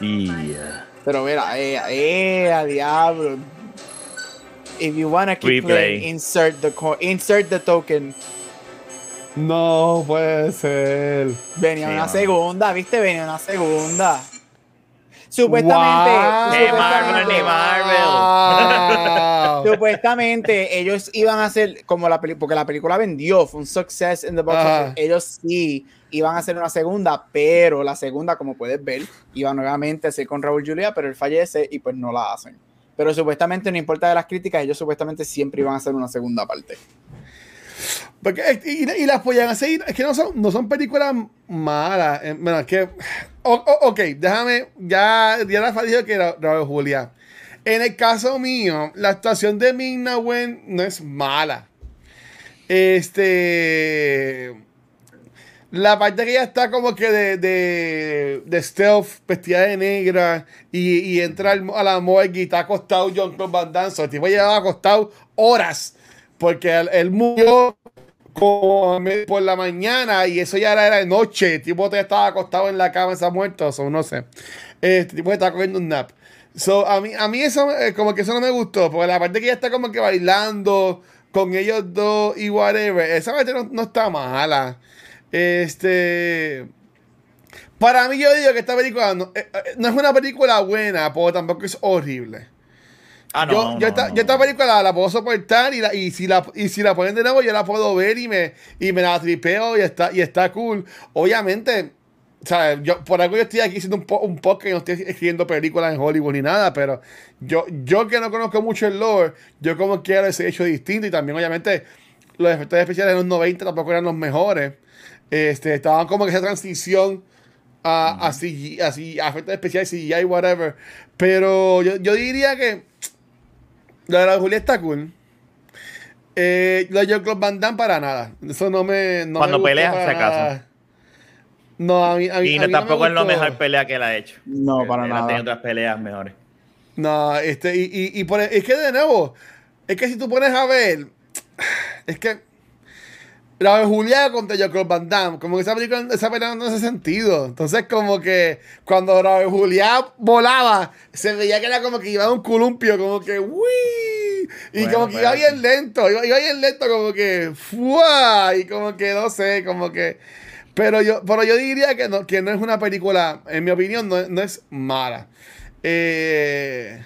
Y. Pero mira, eh, eh, a diablo. If you wanna keep Replay. playing, insert the co- insert the token. No puede ser. Venía Sí, una segunda, ¿viste? Venía una segunda. Supuestamente, Wow. Ni Marvel, ni Wow. supuestamente ellos iban a hacer como la película, porque la película vendió, fue un success in the box. Ellos sí iban a hacer una segunda, pero la segunda, como puedes ver, iba nuevamente a ser con Raúl Julia, pero él fallece y pues no la hacen. Pero supuestamente, no importa de las críticas, ellos supuestamente siempre iban a hacer una segunda parte. Porque, y, y las podían hacer, es que no son, no son películas malas. eh, Bueno, es que. o- o- ok, déjame. Ya, ya Rafa dijo que era Julia. En el caso mío, la actuación de Ming-Na Wen no es mala. Este. La parte que ella está como que de, de, de stealth, vestida de negra, y, y entra al- a la morgue y está acostado John Claude Van El tipo llevaba acostado horas, porque él, él murió como por la mañana y eso ya era, de noche. Tipo todavía estaba acostado en la cama, está muerto, o no sé. Este tipo estaba cogiendo un nap. So, a mí, a mí eso, eh, como que eso no me gustó, porque la parte que ella está como que bailando con ellos dos y whatever, esa parte no, no está mala. Este. Para mí, yo digo que esta película no, eh, eh, no es una película buena, pero tampoco es horrible. Ah, no. yo, no, yo, esta, no. yo esta película la, la puedo soportar y, la, y, si la, y si la ponen de nuevo, yo la puedo ver y me, y me la tripeo y está, y está cool. Obviamente, ¿sabes? Yo, por algo yo estoy aquí haciendo un, po- un podcast y no estoy escribiendo películas en Hollywood ni nada, pero yo, yo que no conozco mucho el lore, yo como quiero ese hecho distinto y también obviamente los efectos especiales de los 90 tampoco eran los mejores. Este, estaban como que esa transición a, a, CGI, a CGI, a efectos especiales, CGI, whatever. Pero yo, yo diría que la de la Julia está cool. Eh, lo de Jean-Claude Van Damme para nada. Eso no me. No Cuando me gustó pelea, para si acaso. nada. No, a mí, a mí, Y a no, tampoco me es la mejor pelea que él ha hecho. No, para Él ha nada. tenido otras peleas mejores. No, este, y, y, y por- es que de nuevo, es que si tú pones a ver, es que la de Julia contra Jean-Claude Van Damme, como que esa película, esa película no hace sentido. Entonces, como que cuando la de Julia volaba, se veía que era como que iba a un columpio, como que ¡uy! Y Bueno, como que iba bien lento, iba, iba bien lento, como que ¡fua! Y como que no sé, como que. Pero yo, pero yo diría que no, que no es una película, en mi opinión, no, no es mala. Eh,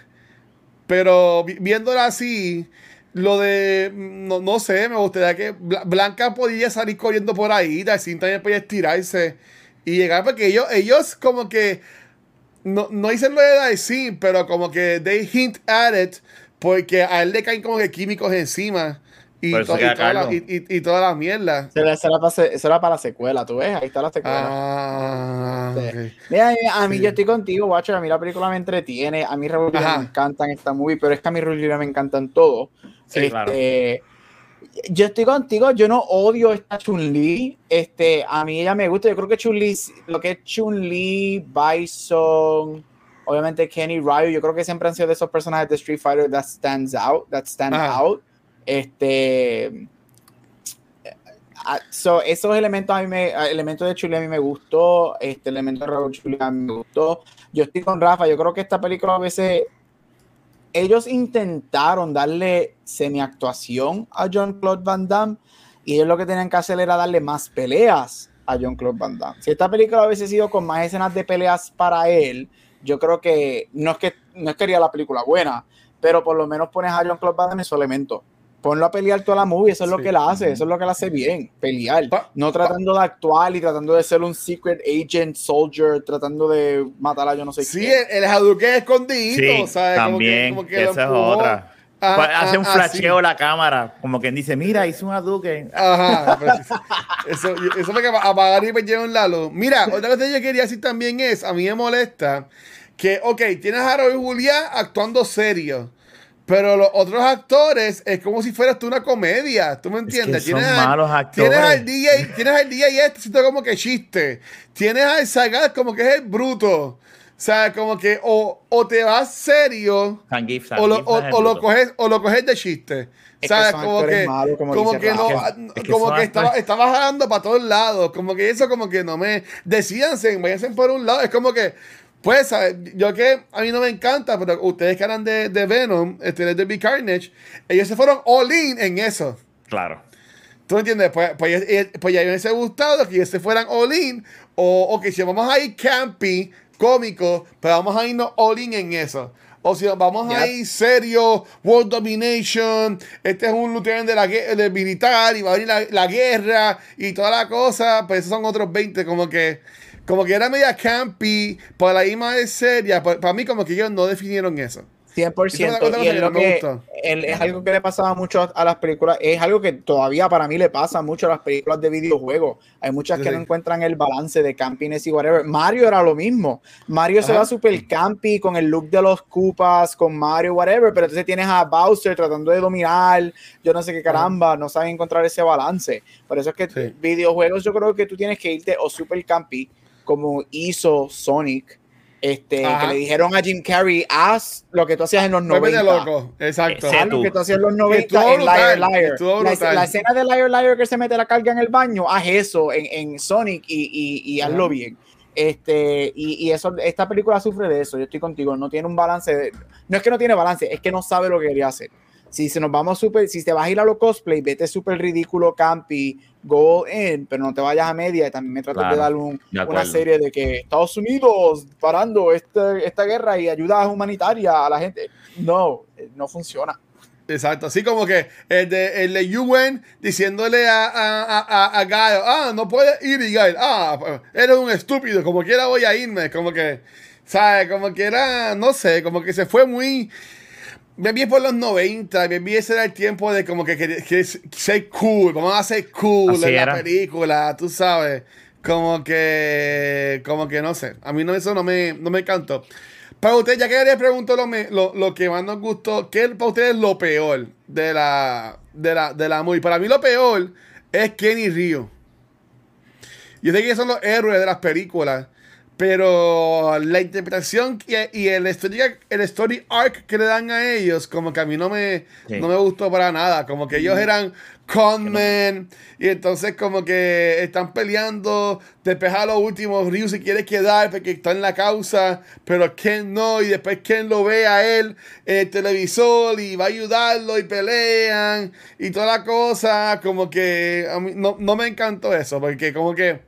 pero vi- viéndola así, lo de, no, no sé, me gustaría que Bla- Blanca podía salir corriendo por ahí, Darcy también podía estirarse y llegar, porque ellos, ellos como que, no, no dicen lo de Darcy, pero como que they hint at it, porque a él le caen como que químicos encima y, Por eso to- y toda, la, calvo. y, y- y toda la mierda. Eso era, eso era para, se- eso era para la secuela, ¿tú ves? Ahí está la secuela. Ah, Sí. Mira, a mí Sí. yo estoy contigo, Watcher. A mí la película me entretiene. A mí Ajá. me encantan esta movie, pero es que a mí Julia me encantan todo. Sí, claro. Yo estoy contigo, yo no odio esta Chun-Li. Este, a mí ella me gusta. Yo creo que Chun-Li, lo que es Chun-Li, Bison, Obviamente Kenny Ryu, yo creo que siempre han sido de esos personajes de Street Fighter that stands out, that stand Ajá. out. Este, ah, so, esos elementos a mí me, ah, elementos de Chuli a mí me gustó, este elemento de Raúl mí me gustó. Yo estoy con Rafa, yo creo que esta película a veces ellos intentaron darle semi-actuación a John Claude Van Damme y ellos lo que tenían que hacer era darle más peleas a John Claude Van Damme. Si esta película hubiese sido con más escenas de peleas para él, yo creo que no es que no es que haría la película buena, pero por lo menos pones a John Claude Van Damme en su elemento. Ponlo a pelear toda la movie, eso es lo Sí. que él hace, eso es lo que él hace bien, pelear. Pa- no tratando de actuar y tratando de ser un secret agent, soldier, tratando de matar a yo no sé Sí, quién. el, el Hadouken escondidito, Sí, ¿sabes? Como que- también, como que esa es otra. Ah, Pues hace ah, un ah, flasheo sí. la cámara, como quien dice, mira, hice un Hadouken. Ajá, eso, eso fue que apagar y perdieron la luz. Mira, otra cosa que yo quería decir también es, a mí me molesta que, ok, tienes a Raúl Juliá actuando serio, pero los otros actores es como si fueras tú una comedia, ¿tú me entiendes? que son tienes, al- malos actores. tienes al DJ, tienes al DJ este haciendo como que chiste, tienes al Sagat como que es el bruto, o sea, como que o, o te vas serio o lo, Zangief o, es el o lo coges o lo coges de chiste. Es que ¿Sabes? son como que, malos, como como que no, Rafa. Es que- es que como son que estaba, estaba jalando para todos lados. Como que eso, como que no me. Decídanse, váyanse por un lado. Es como que, pues, ¿sabes? yo que a mí no me encanta, pero ustedes que eran de, de Venom, este, de Big Carnage, ellos se fueron all in en eso. Claro. ¿Tú entiendes? Pues, pues, eh, pues ya me hubiese gustado que ellos se fueran all in. O, o que si vamos a ir campy, cómico, pero vamos a irnos all in en eso. O si vamos a ir serio, World Domination, este es un lieutenant de la del militar y va a venir la, la guerra y toda la cosa, pues esos son otros 20, como que como que era media campy, por la misma de seria, pa- para mí como que ellos no definieron eso. 100%. Esa es otra cosa y es, lo que- el- es algo que le pasaba mucho a, a las películas, es algo que todavía para mí le pasa mucho a las películas de videojuegos. Hay muchas que Sí. no encuentran el balance de campiness y whatever. Mario era lo mismo. Mario se va super campy con el look de los Koopas, con Mario, whatever, pero entonces tienes a Bowser tratando de dominar, yo no sé qué caramba, no saben encontrar ese balance. Por eso es que Sí. videojuegos yo creo que tú tienes que irte o super campy, como hizo Sonic. Este, Ajá. que le dijeron a Jim Carrey, haz lo que tú hacías en los 90. Vuélvete loco, exacto. Ah, lo que tú hacías en los 90 Estuvo en Liar Liar. La, la escena de Liar Liar que se mete la carga en el baño, haz eso en, en Sonic y, y, y hazlo bien. Este, y, y eso, esta película sufre de eso, yo estoy contigo, no tiene un balance, de- no es que no tiene balance, es que no sabe lo que quería hacer. Si se nos vamos super, si te vas a ir a lo cosplay, vete súper ridículo, campi, go in, pero no te vayas a media y también me tratas Claro, de dar un- de una serie de que Estados Unidos parando este- esta guerra y ayuda humanitaria a la gente. No, eh, no funciona. Exacto, así como que el de, el de UN diciéndole a, a, a, a- Gaio, ah, no puedes ir y Gaio, ah, eres un estúpido, como quiera voy a irme, como que, ¿sabes? Como que era, no sé, como que se fue muy... Me vi por los 90, me vi ese era el tiempo de como que, que, que ser cool, vamos a ser cool Así en era. la película, tú sabes, como que, como que no sé, a mí no, eso no me, no me encantó. Para usted, ya que les pregunto lo, me- lo, lo que más nos gustó, ¿qué es para ustedes lo peor de la, de la, de la movie? Para mí lo peor es Kenny Rio. Yo sé que son los héroes de las películas, pero la interpretación y, el, story, el story arc que le dan a ellos, como que a mí no me, Sí. no me gustó para nada. Como que ellos eran conmen y entonces como que están peleando, después a lo último Ryu se quiere quedar porque está en la causa, pero Ken no, y después Ken lo ve a él en el televisor y va a ayudarlo y pelean y toda la cosa, como que a mí no, no me encantó eso, porque como que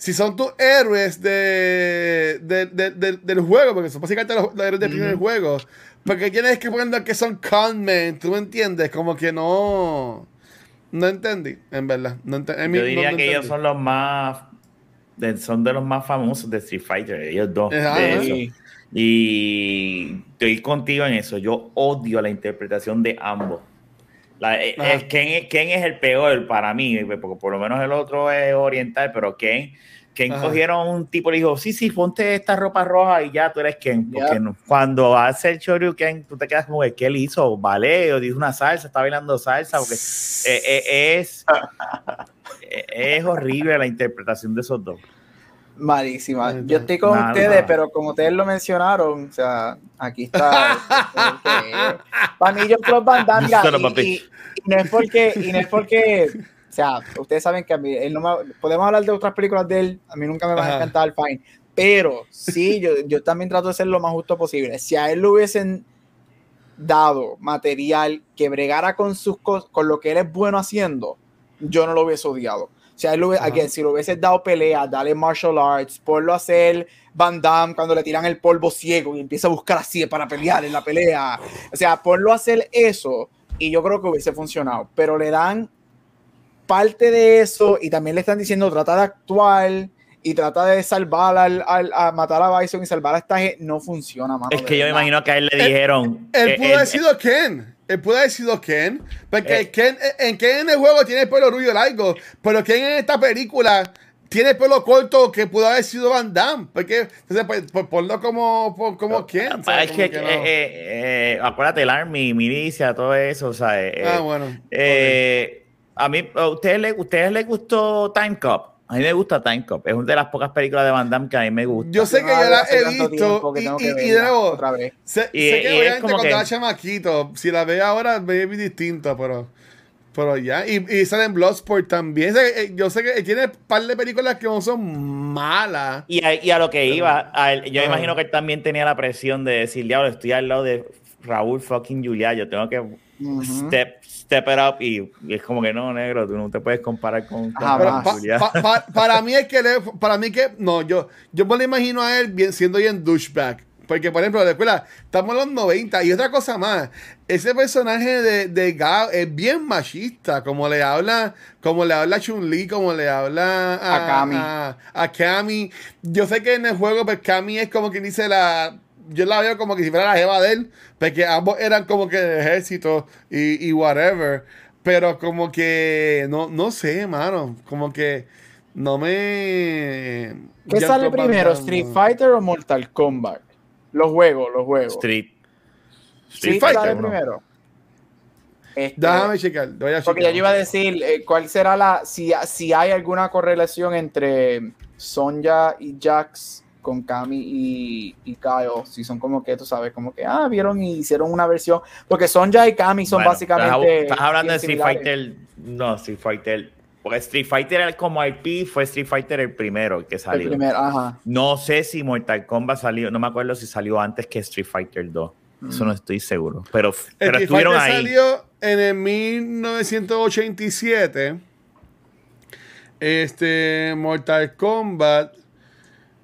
si son tus héroes de, de- de- de- del juego, porque son básicamente los, los héroes del primer juego, porque tienes que poner que son conmen, ¿tú me entiendes? Como que no... No entendí, en verdad. No ente- en mi- Yo diría no que ellos son los más. son de los más famosos de Street Fighter, ellos dos. Ajá, de ajá. eso. Y estoy contigo en eso. Yo odio la interpretación de ambos. La- eh, eh, Ken, es- Ken es el peor para mí, porque por lo menos el otro es oriental, pero Ken, Ken Ajá. cogieron un tipo y le dijo, sí, sí, ponte esta ropa roja y ya tú eres Ken. Porque no- cuando hace el Shoryuken, tú te quedas como, ¿qué él hizo? Ballet, o dijo una salsa, está bailando salsa, porque eh, eh, es, eh, es horrible la interpretación de esos dos. Malísima. Yo estoy con Nada. ustedes, pero como ustedes lo mencionaron, o sea, aquí está. Para mí, yo Club Van Damme, y, papi. y- y no es porque, y no es porque, o sea, ustedes saben que a mí, él no me- podemos hablar de otras películas de él, a mí nunca me va a encantar, fine. Pero sí, yo, yo también trato de ser lo más justo posible. Si a él le hubiesen dado material que bregara con sus con lo que él es bueno haciendo, yo no lo hubiese odiado. O sea, él again, si lo hubiese dado pelea, dale martial arts, ponlo a hacer Van Damme cuando le tiran el polvo ciego y empieza a buscar así para pelear en la pelea. O sea, ponlo a hacer eso y yo creo que hubiese funcionado. Pero le dan parte de eso y también le están diciendo trata de actuar y trata de salvar al, al- a matar a Bison y salvar a esta gente. No funciona, mano. Es que yo me imagino que a él le dijeron. Él eh, pudo él- haber sido Ken. Él pudo haber sido Ken. Porque Eh. Ken, en Ken en el juego tiene el pelo rubio largo. Pero Ken en esta película tiene el pelo corto que pudo haber sido Van Damme. Porque, entonces, pues, pues, ponlo como, por- como Ken. Es que, no. eh, eh, eh, acuérdate, el Army, milicia, todo eso, o sea, eh, ah, eh, bueno. eh, a mí, a ustedes les, ustedes les gustó Time Cop. A mí me gusta Time Cop. Es una de las pocas películas de Van Damme que a mí me gusta. Yo sé que yo veo la he visto y, y- y nuevo, otra vez. sé, Y- sé y que es obviamente como cuando que- era chamaquito, si la veo ahora, ve muy distinta, pero, pero ya. Y, y sale en Bloodsport también. Sé- eh, Yo sé que tiene un par de películas que no son malas. Y a, y a lo que iba, a él- yo Ah. imagino que él también tenía la presión de decir, diablo, estoy al lado de Raúl fucking Julia, yo tengo que step, step it up y, y es como que no, negro, tú no te puedes comparar con, con pa- pa- pa- para mí es que le- para mí que no yo yo me lo imagino a él bien, siendo bien douchebag porque por ejemplo la escuela estamos en los 90 y otra cosa más ese personaje de, de Gao es bien machista como le habla como le habla Chun Li como le habla a, A Kami. a, a Kami. yo sé que en el juego pues Kami es como quien dice la yo la veo como que si fuera la jeva de él, porque ambos eran como que de ejército y, y whatever. Pero como que, no, no sé, mano. Como que no me... ¿Qué ya sale primero, Street. Fighter o Mortal Kombat? Los juegos, los juegos. Street. Street Fighter, sale primero. Este, Déjame checar. voy a porque yo iba a decir eh, cuál será la si, si hay alguna correlación entre Sonja y Jax con Kami y, y Kyle, si son como que tú sabes, como que ah, vieron y hicieron una versión, porque Sonja y Kami son Bueno, básicamente Estás, estás hablando de Street. Fighter. No, Street Fighter. Porque Street Fighter el- como IP fue Street Fighter el primero el que El salió. primero, ajá. No sé si Mortal Kombat salió, no me acuerdo si salió antes que Street Fighter 2. Eso no estoy seguro. Pero, pero estuvieron Fighter ahí. salió en el 1987. Este, Mortal Kombat.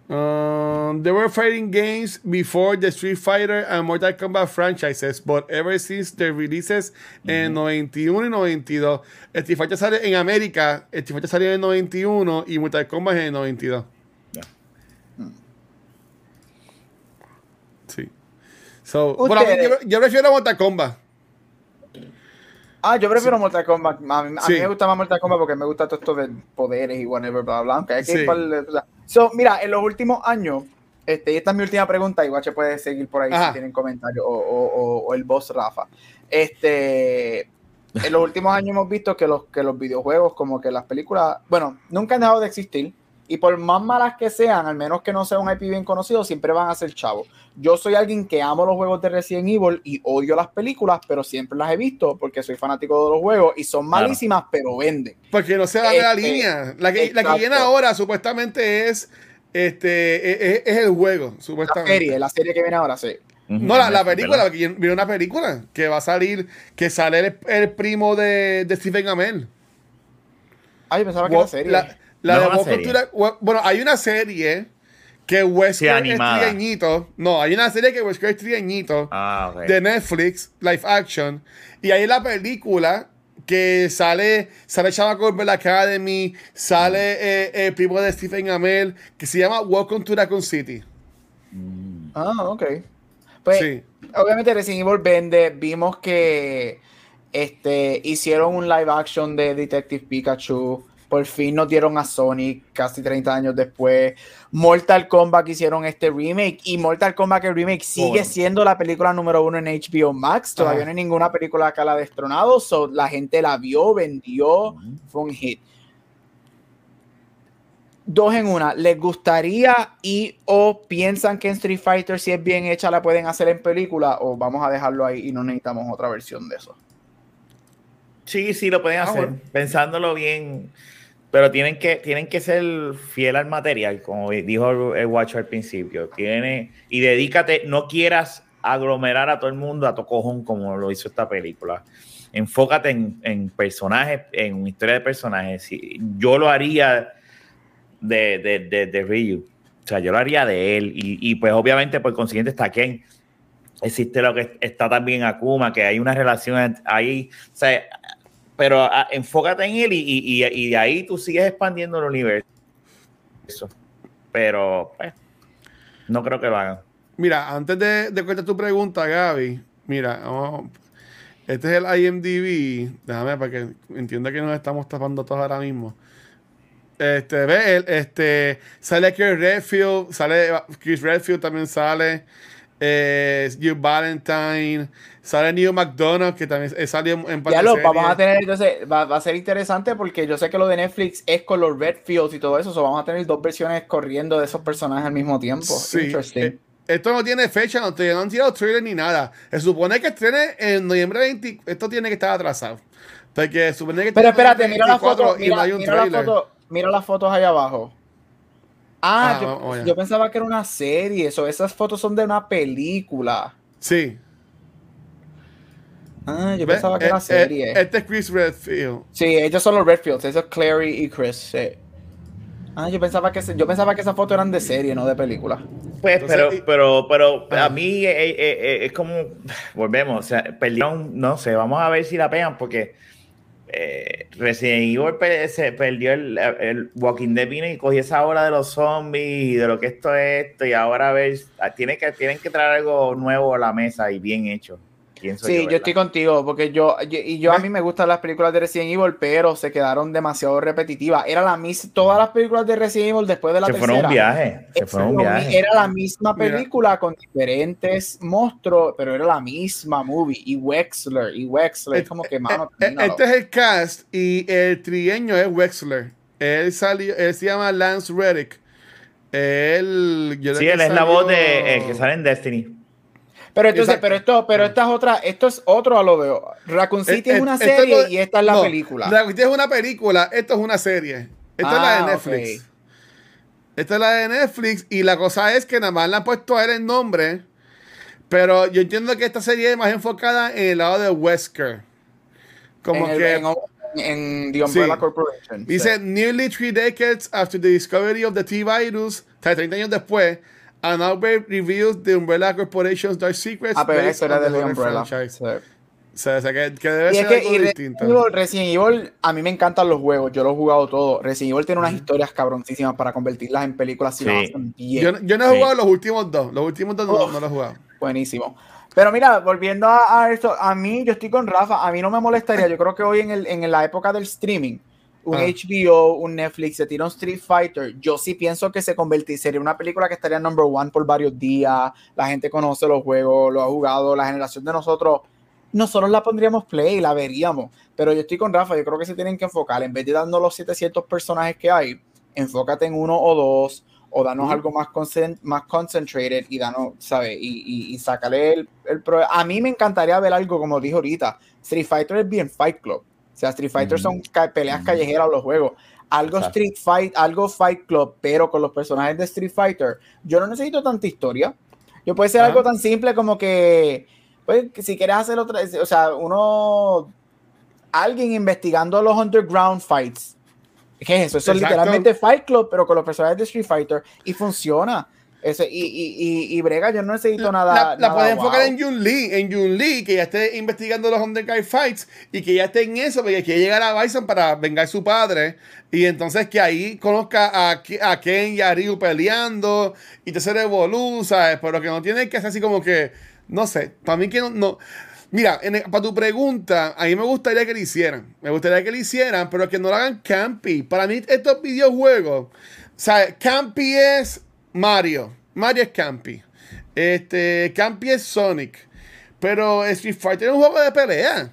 Um, there were fighting games before the Street Fighter and Mortal Kombat franchises, but ever since their releases en 91 y 92, Street Fighter salió en América, Street Fighter salió en el 91 y Mortal Kombat en el 92. Ya. Sí. So, bueno, yo, yo prefiero Mortal Kombat. Ah, yo prefiero Mortal Kombat. A mí, a Sí. mí me gusta más Mortal Kombat porque me gusta todo esto de poderes y whatever, bla, bla, aunque hay que Sí. ir por el- o sea. So, mira, en los últimos años, este, y esta es mi última pregunta, igual se puede seguir por ahí Ajá. si tienen comentarios, o, o- o- o el boss Rafa. Este, en los últimos años hemos visto que los, que los videojuegos, como que las películas, bueno, nunca han dejado de existir. Y por más malas que sean, al menos que no sea un IP bien conocido, siempre van a ser chavos. Yo soy alguien que amo los juegos de Resident Evil y odio las películas, pero siempre las he visto porque soy fanático de los juegos y son Claro. malísimas, pero venden. Porque no se va de la Este, línea. La que, la que viene ahora supuestamente es este es, es- es el juego, La supuestamente. serie, la serie que viene ahora, sí. No, la, la película, viene una película que va a salir, que sale el, el primo de, de Stephen Amell. Ay, yo pensaba que era serie. La, la No de Wo- bueno, hay una serie que Wesker Sí, es trigueñito. No, hay una serie que Wesker es trigueñito Ah, de Netflix, live action. Y hay la película que sale, sale Chava Colbert Academy, sale eh, el primo de Stephen Amell, que se llama Welcome to Raccoon City. Ah, ok. Pues, Sí. obviamente Resident Evil vende. Vimos que este, hicieron un live action de Detective Pikachu. Por fin nos dieron a Sonic casi 30 años después. Mortal Kombat hicieron este remake. Y Mortal Kombat el remake sigue Bueno. siendo la película número uno en HBO Max. Todavía Ajá. no hay ninguna película que la ha destronado. So, la gente la vio, vendió. Fue un hit. dos en una. ¿Les gustaría y o piensan que en Street Fighter si es bien hecha la pueden hacer en película o vamos a dejarlo ahí y no necesitamos otra versión de eso? Sí, sí, lo pueden Ah, hacer, bueno. pensándolo bien. Pero tienen que, tienen que ser fiel al material, como dijo el Watcher al principio. Tiene, y dedícate, no quieras aglomerar a todo el mundo a tu cojón como lo hizo esta película. Enfócate en, en personajes, en historia de personajes. Yo lo haría de, de, de, de Ryu. O sea, yo lo haría de él. Y, y pues obviamente por consiguiente está Ken. Existe lo que está también Akuma, que hay una relación ahí. O sea, pero ah, enfócate en él y, y, y- de ahí tú sigues expandiendo el universo. Pero pues, no creo que lo hagan. Mira, antes de, de contestar tu pregunta, Gaby, mira, este es el IMDb. Déjame para que entienda que nos estamos tapando todos ahora mismo. Este, ve, este, sale Chris Redfield, sale Chris Redfield también sale. Eh, Hugh Valentine, sale Neil McDonough, que también salió en, en par Ya lo vamos a tener, entonces va, va a ser interesante porque yo sé que lo de Netflix es con los Redfields y todo eso, so vamos a tener dos versiones corriendo de esos personajes al mismo tiempo. Sí, eh, esto no tiene fecha, no, no han tirado trailer ni nada. Se supone que estrene en noviembre 20. Esto tiene que estar atrasado. Porque supone que Pero espérate, mira la 24 foto, mira, no hay un mira la trailer. foto, mira las fotos allá abajo. Ah, Ah, yo, pensaba que era una serie, eso, esas fotos son de una película. Sí. Ah, yo ¿Ve? pensaba que Eh, era eh, serie. este es Chris Redfield. Sí, ellos son los Redfields, esos es Clary y Chris. sí. Ah, yo pensaba que yo pensaba que esas fotos eran de serie, no de película. Pues, Entonces, pero, y- pero, pero Ah. a mí eh, eh, eh, es como, volvemos, o sea, perdieron, no sé, vamos a ver si la pegan porque eh, Resident Evil se perdió el, el Walking Dead vino y cogió esa hora de los zombies y de lo que esto es esto y ahora a ver, ah, tiene que, tienen que traer algo nuevo a la mesa y bien hecho. Pienso Sí, yo, estoy contigo, porque yo, yo- y yo a mí me gustan las películas de Resident Evil, pero se quedaron demasiado repetitivas. Era la mis todas las películas de Resident Evil después de la Se fueron tercera. un viaje, se fueron un viaje. Era la misma Mira. película con diferentes monstruos, pero era la misma movie. Y Wexler, y Wexler, es como que, mano, Eh, eh, termínalo. Este es el cast y el trieño es Wexler. Él salió, él se llama Lance Reddick. Él, yo Sí, él es la voz de eh, que sale en Destiny. Pero entonces, Exacto. pero esto, pero esta es otra, esto es otro a lo de Raccoon City Eh, es una eh, esto serie no- y esta es la no, película. Raccoon City es una película, esto es una serie. Esta es la Ah, de Netflix. ok. Esta es la de Netflix y la cosa es que nada más le han puesto a él el nombre, pero yo entiendo que esta serie es más enfocada en el lado de Wesker. Como en, el- que en, en The Umbrella Sí. Corporation. dice, Sí. nearly three decades after the discovery of the T-Virus, o sea, 30 años después, an outbreak reveals the Umbrella Corporation's dark secrets Ah, pero eso era de Umbrella. franchise. Sí. O sea, o sea, que, que debe Y es ser que algo y distinto. Resident Evil, Resident Evil, a mí me encantan los juegos, yo los he jugado todos. Resident Evil tiene unas historias cabroncísimas para convertirlas en películas si Sí. lo hacen bien. Yo, yo no he Sí. jugado los últimos dos. Los últimos dos no, no los he jugado. Buenísimo. Pero mira, volviendo a, a esto, a mí, yo estoy con Rafa, a mí no me molestaría, yo creo que hoy en, el, en la época del streaming, un Ah. HBO, un Netflix, se tira un Street Fighter, yo sí pienso que se convertiría, sería una película que estaría number one por varios días, la gente conoce los juegos, lo ha jugado, la generación de nosotros, nosotros la pondríamos play, la veríamos, pero yo estoy con Rafa, yo creo que se tienen que enfocar, en vez de darnos los 700 personajes que hay, enfócate en uno o dos, o danos algo más, concen- más concentrated y danos, ¿sabes? Y, y, y sácale el, el pro- A mí me encantaría ver algo, como dijo ahorita, Street Fighter es bien Fight Club. O sea, Street Fighter son ca- peleas callejeras los juegos. Algo Exacto. Street Fight, algo Fight Club, pero con los personajes de Street Fighter. Yo no necesito tanta historia. Yo puede ser algo tan simple como que, pues, que si quieres hacer otra, o sea, uno, alguien investigando los underground fights. ¿Qué es eso? Eso es literalmente Fight Club, pero con los personajes de Street Fighter y funciona. Ese, y, y, y, y Brega, yo no necesito nada. La, la puedes enfocar wow. en Jun Lee, en Jun Lee, que ya esté investigando los Underground Fights y que ya esté en eso, porque quiere llegar a Bison para vengar a su padre. Y entonces que ahí conozca a, a Ken y a Ryu peleando y te se revolú, ¿sabes? Pero que no tiene que ser así como que, no sé, para mí que no. no. Mira, en el- para tu pregunta, a mí me gustaría que lo hicieran. Me gustaría que lo hicieran, pero que no lo hagan campy. Para mí, estos videojuegos, ¿sabes? Campy es Mario. Mario es Campy. Este, Campy es Sonic. Pero Street Fighter es un juego de pelea.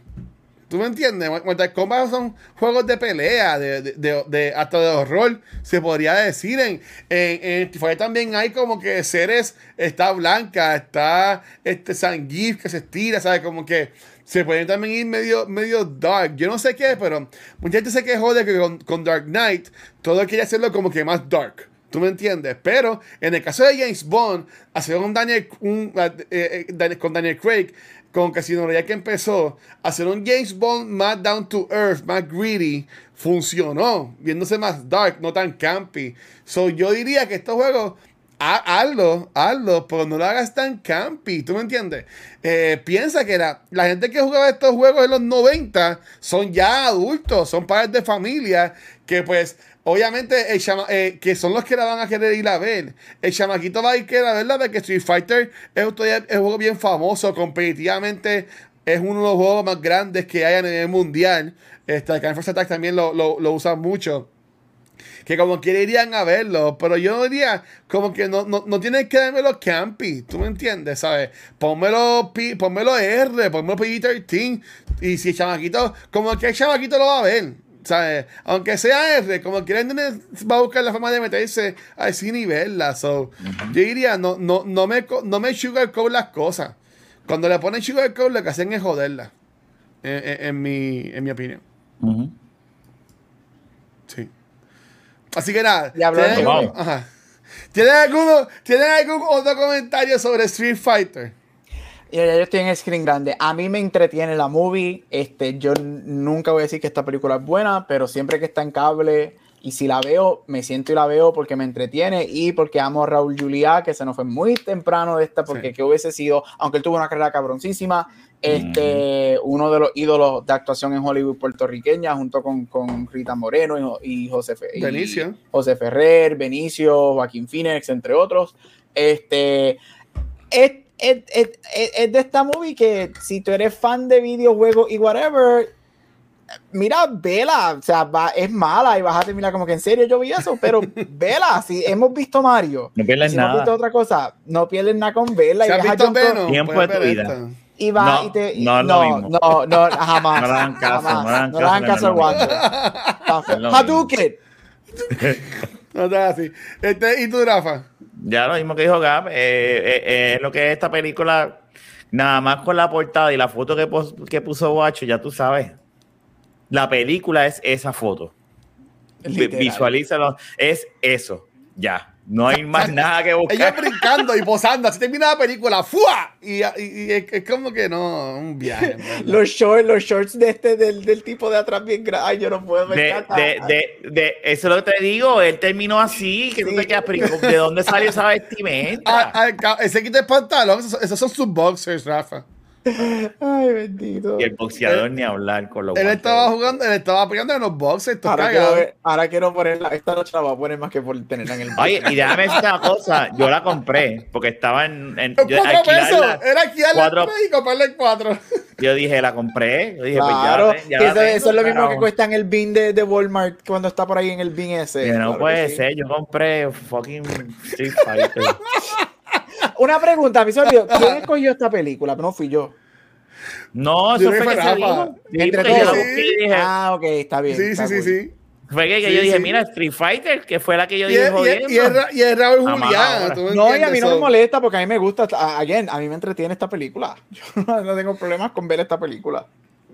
¿Tú me entiendes? Mortal Kombat son juegos de pelea, de, de, de- hasta de horror, se podría decir. En, en, en también hay como que seres, está Blanca, está este Zangief que se estira, ¿sabes? Como que se pueden también ir medio, medio dark. Yo no sé qué, pero mucha gente se quejó de que con, con Dark Knight todo quería hacerlo como que más dark. ¿Tú me entiendes? Pero en el caso de James Bond, hacer un Daniel, eh, eh, Daniel- con Daniel Craig, con Casino Royale que empezó, hacer un James Bond más down to earth, más greedy, funcionó, viéndose más dark, no tan campy. So yo diría que estos juegos, ha- hazlo, hazlo, pero no lo hagas tan campy, ¿tú me entiendes? Eh, piensa que la, la gente que jugaba estos juegos en los 90 son ya adultos, son padres de familia, que pues obviamente el chama- eh, que son los que la van a querer ir a ver. El chamaquito va a ir a querer a verla porque Street Fighter es, un juego bien famoso, competitivamente es uno de los juegos más grandes que hay a nivel mundial. Este, en Force Attack también lo, lo, lo usan mucho que como quiera irían a verlo, pero yo diría como que no, no, no tienes que darme los campi, ¿tú me entiendes? ¿Sabes? Pónmelo, pónmelo R, pónmelo PG-13, y si el chamaquito, como que el chamaquito lo va a ver, ¿sabes? Aunque sea R, como quiera va a buscar la forma de meterse a ese nivel, la so. Yo diría, no, no, no me, no me sugarcoat las cosas. Cuando le ponen sugarcoat, lo que hacen es joderla, en, en- en mi, en mi opinión. Sí. Así que nada. Y hablando- ¿tienen algún, ajá. ¿Tienen alguno- ¿Tienen algún otro comentario sobre Street Fighter? Y yo estoy en el screen grande. A mí me entretiene la movie. Este, yo nunca voy a decir que esta película es buena, pero siempre que está en cable y si la veo, me siento y la veo porque me entretiene y porque amo a Raúl Juliá, que se nos fue muy temprano de esta, porque Sí. que hubiese sido, aunque él tuvo una carrera cabroncísima, este, uno de los ídolos de actuación en Hollywood puertorriqueña, junto con, con Rita Moreno y, y José, Fe- y Benicio. José Ferrer, Benicio, Joaquín Phoenix, entre otros. Este, es, es- es- es- es de esta movie que si tú eres fan de videojuegos y whatever, mira, vela, o sea, va- es mala y vas a terminar como que en serio yo vi eso, pero vela, si hemos visto Mario, No pierdes si hemos nada. visto otra cosa, no pierdes nada con verla y ¿Se has visto Venom? Tiempo de tu vida. esta. y va No, y te y- no es lo no, mismo. no, no, jamás. No le hagan caso, jamás, no le hagan no le hagan caso, caso al no lo Wander. Es lo Hadouken. No está así. Este, ¿Y tú, Rafa? Ya lo mismo que dijo Gab, eh, eh, eh, lo que es esta película, nada más con la portada y la foto que, pos- que puso Guacho, ya tú sabes. La película es esa foto. Visualízalo, es eso, ya. No hay más nada que buscar. brincando y posando. Así termina la película. ¡Fua! Y, y- y es, es como que no, un viaje. Los shorts, los shorts de este, del, del tipo de atrás bien grande. Ay, yo no puedo, me De, de, de, de- eso es lo que te digo, él terminó así, que tú Sí. te quedas, pero ¿de dónde salió esa vestimenta? Ah, ah, ese quita el pantalón. Esos, esos son sus boxers, Rafa. Ay, bendito. Y el boxeador ni hablar con los Él guantes. estaba jugando, él estaba peleando en los boxers. Esto Ahora quiero, ahora quiero ponerla. Esta noche la voy a poner más que por tenerla en el. Oye, y déjame decirte una cosa, yo la compré porque estaba en, en yo, cuatro pesos. Era alquilarla cuatro- y comprarle cuatro. Yo dije, la compré. Yo dije, Claro, pues ya, ya eso, tengo, eso es lo mismo que cuesta en el bin de, de Walmart cuando está por ahí en el bin ese. No Claro puede sí. ser, yo compré fucking Street Fighter. Una pregunta, mi socio, ¿quién escogió esta película? No fui yo. No, eso fue que se. Sí, Entre todos. Ah, ok, está bien. Sí, está sí, sí, cool. sí. fue que, que sí, yo dije, sí. mira, Street Fighter, que fue la que yo Y dije y es- jodiendo. y es Ra- y es Raúl Julián. ahora. ¿tú me No, y a mí no me molesta porque a mí me gusta. a- Again, a mí me entretiene esta película. Yo no tengo problemas con ver esta película.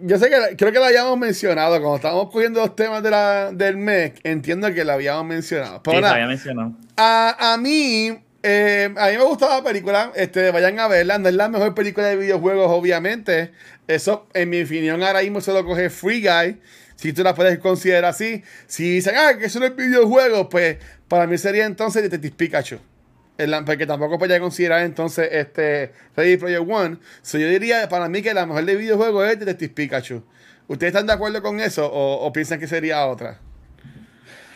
Yo sé que creo que la habíamos mencionado cuando estábamos cogiendo los temas de la, del mes. Entiendo que la habíamos mencionado. Pero se nada, había mencionado. a, a mí, eh, a mí me gustaba la película. Este, vayan a verla. No es la mejor película de videojuegos, obviamente. Eso, en mi opinión, ahora mismo se lo coge Free Guy. Si tú la puedes considerar así. Si dicen, ah, que eso no es videojuego, pues para mí sería entonces Detective Pikachu. La- porque tampoco podría considerar entonces este Ready Player One. So, yo diría para mí que la mejor de videojuegos es Detective Pikachu. ¿Ustedes están de acuerdo con eso o piensan que sería otra?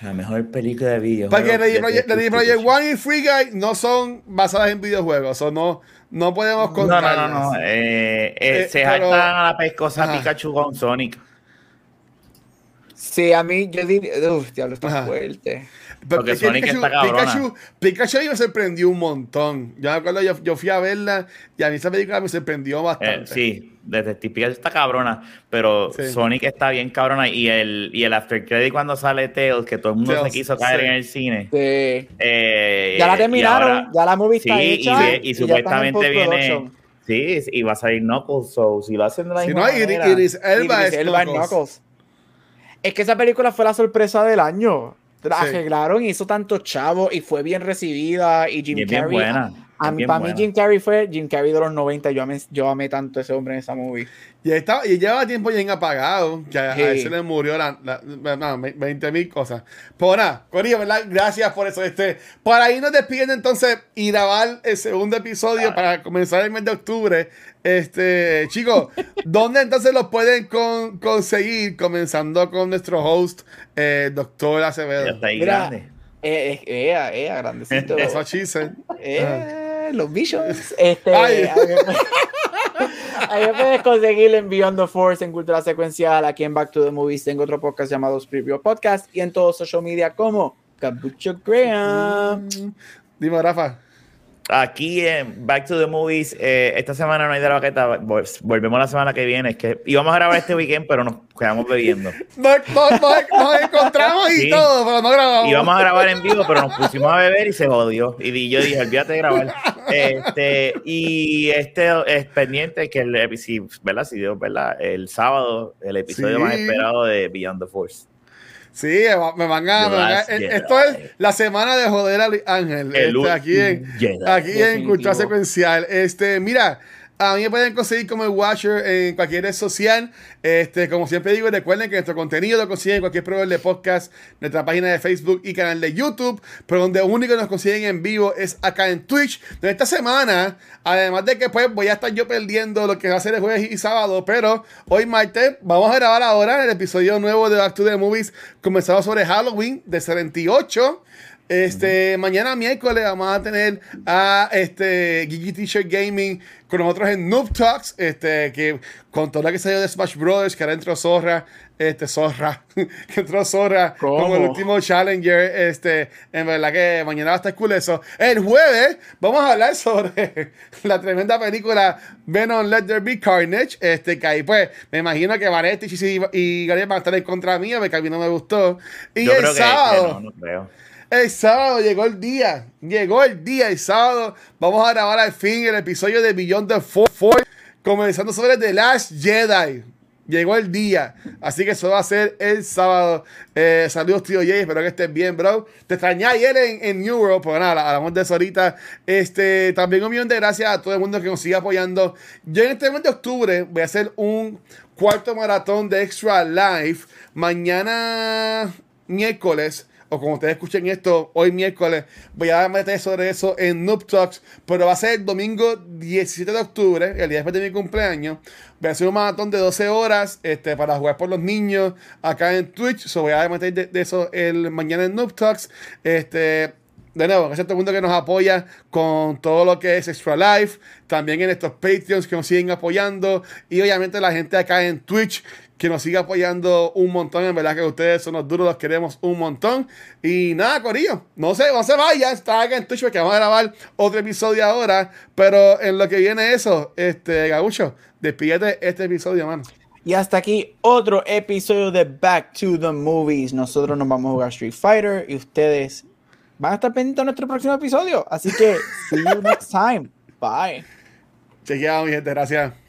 La mejor película de videojuegos. Porque Ready. Project One y Free Guy no son basadas en videojuegos. O no, no podemos No, contar. no, no, no. eh, eh, Eh, se pero- jaltan a la pescosa Ajá. Pikachu con Sonic. Sí, a mí yo diría. Uf, diablo, está Ajá. fuerte. Porque es que Sonic Pikachu, está cabrona. Pikachu, Pikachu a mí me sorprendió un montón. Yo me acuerdo, yo, yo fui a verla y a mí esa película me sorprendió Eh, bastante. sí. Detective Pikachu está cabrona, pero Sí. Sonic está bien cabrona y el, y el after credit cuando sale Tails, que todo el mundo Tails, se quiso caer sí. en el cine. Sí. eh, Ya la y terminaron, ahora- ya la movie está Sí, y, hecha. y supuestamente viene. Sí, y va a salir Knuckles, so si lo hacen de la Si misma no, Iris- manera- Iris Elba Idris es Elba en Knuckles. Knuckles. Es que esa película fue la sorpresa del año. La Sí. arreglaron, hizo tanto chavo y fue bien recibida. Y Jim Y es bien Carrey. A mí, para mí. Jim Carrey fue Jim Carrey de los 90. Yo amé, yo amé tanto a ese hombre en esa movie. Y, estaba, y lleva tiempo bien apagado, que a, a Sí. él se le murió la, la- no, 20 mil cosas. Pues nada, Corillo, ¿verdad? Gracias por eso. Este, para irnos despidiendo entonces y grabar el segundo episodio para comenzar el mes de octubre. Este, chicos, ¿dónde entonces los pueden con- conseguir? Comenzando con nuestro host, eh, doctor Ya está está ahí Mira, grande. Eh, eh, ea, ea, grandecito. Eso she said. Los Visions. Este, Ay. ahí puedes- conseguir en Beyond the Force, en Cultura Secuencial, aquí en Back to the Movies. Tengo otro podcast llamado Preview Podcast y en todos social media como Cabucho Graham. Dime, Rafa. Aquí en Back to the Movies, eh, esta semana no hay de la baqueta, vol- volvemos la semana que viene. Es que íbamos a grabar este weekend, pero nos quedamos bebiendo. Nos, nos- nos- nos encontramos y Sí. todo, pero no grabamos. Íbamos a grabar en vivo, pero nos pusimos a beber y se jodió. Y yo dije, olvídate de grabar. Este, y este es pendiente que el episodio, ¿verdad? Si Dios, ¿verdad? El sábado, el episodio Sí. más esperado de Beyond the Force. Sí, me va- me van a. The me van a- Last eh, esto es la semana de joder a Ángel. El este, aquí en, aquí en. Cultura Secuencial. Este, mira, a mí pueden conseguir como el Watcher en cualquier red social. Este, como siempre digo, recuerden que nuestro contenido lo consiguen en cualquier proveedor de podcast, nuestra página de Facebook y canal de YouTube. Pero donde único nos consiguen en vivo es acá en Twitch. Donde esta semana, además de que pues voy a estar yo perdiendo lo que va a ser el jueves y sábado, pero hoy martes vamos a grabar ahora el episodio nuevo de Back to the Movies, comenzado sobre Halloween de 78. Este, mañana miércoles vamos a tener a este Gigi T-Shirt Gaming con nosotros en Noob Talks, este, que con todo lo que salió de Smash Brothers, que ahora entró Zorra, este, Zorra, que entró Zorra ¿Cómo? como el último Challenger, este, en verdad que mañana va a estar cool eso. El jueves vamos a hablar sobre la tremenda película Venom Let There Be Carnage, este, que ahí pues, me imagino que Vanetti y, y Gabriel van a estar en contra mía, porque a mí no me gustó. Y Yo el creo que- que, sábado... no, no creo. El sábado llegó el día. Llegó el día. El sábado vamos a grabar al fin el episodio de Beyond the Force. Comenzando sobre The Last Jedi. Llegó el día. Así que eso va a ser el sábado. Eh, saludos, tío Jay. Espero que estés bien, bro. Te extrañé ayer en, en New World. Pero nada, hablamos de eso ahorita. Este, también un millón de gracias a todo el mundo que nos sigue apoyando. Yo en este mes de octubre voy a hacer un cuarto maratón de Extra Life. Mañana, miércoles o como ustedes escuchen esto hoy miércoles, voy a meter sobre eso en Noob Talks, pero va a ser el domingo 17 de octubre, el día después de mi cumpleaños. Voy a hacer un maratón de 12 horas este, para jugar por los niños acá en Twitch. So voy a meter de, eso el mañana en Noob Talks. Este, de nuevo, gracias a todo el mundo que nos apoya con todo lo que es Extra Life. También en estos Patreons que nos siguen apoyando. Y obviamente la gente acá en Twitch que nos sigue apoyando un montón. En verdad que ustedes son los duros, los queremos un montón. Y nada, Corillo, no sé, no se vaya. Está acá en Twitch porque vamos a grabar otro episodio ahora. Pero en lo que viene eso, este, Gabucho, despídete este episodio, mano. Y hasta aquí otro episodio de Back to the Movies. Nosotros nos vamos a jugar Street Fighter y ustedes van a estar pendientes de nuestro próximo episodio. Así que, see you next time. Bye. Chequeado, mi gente, gracias.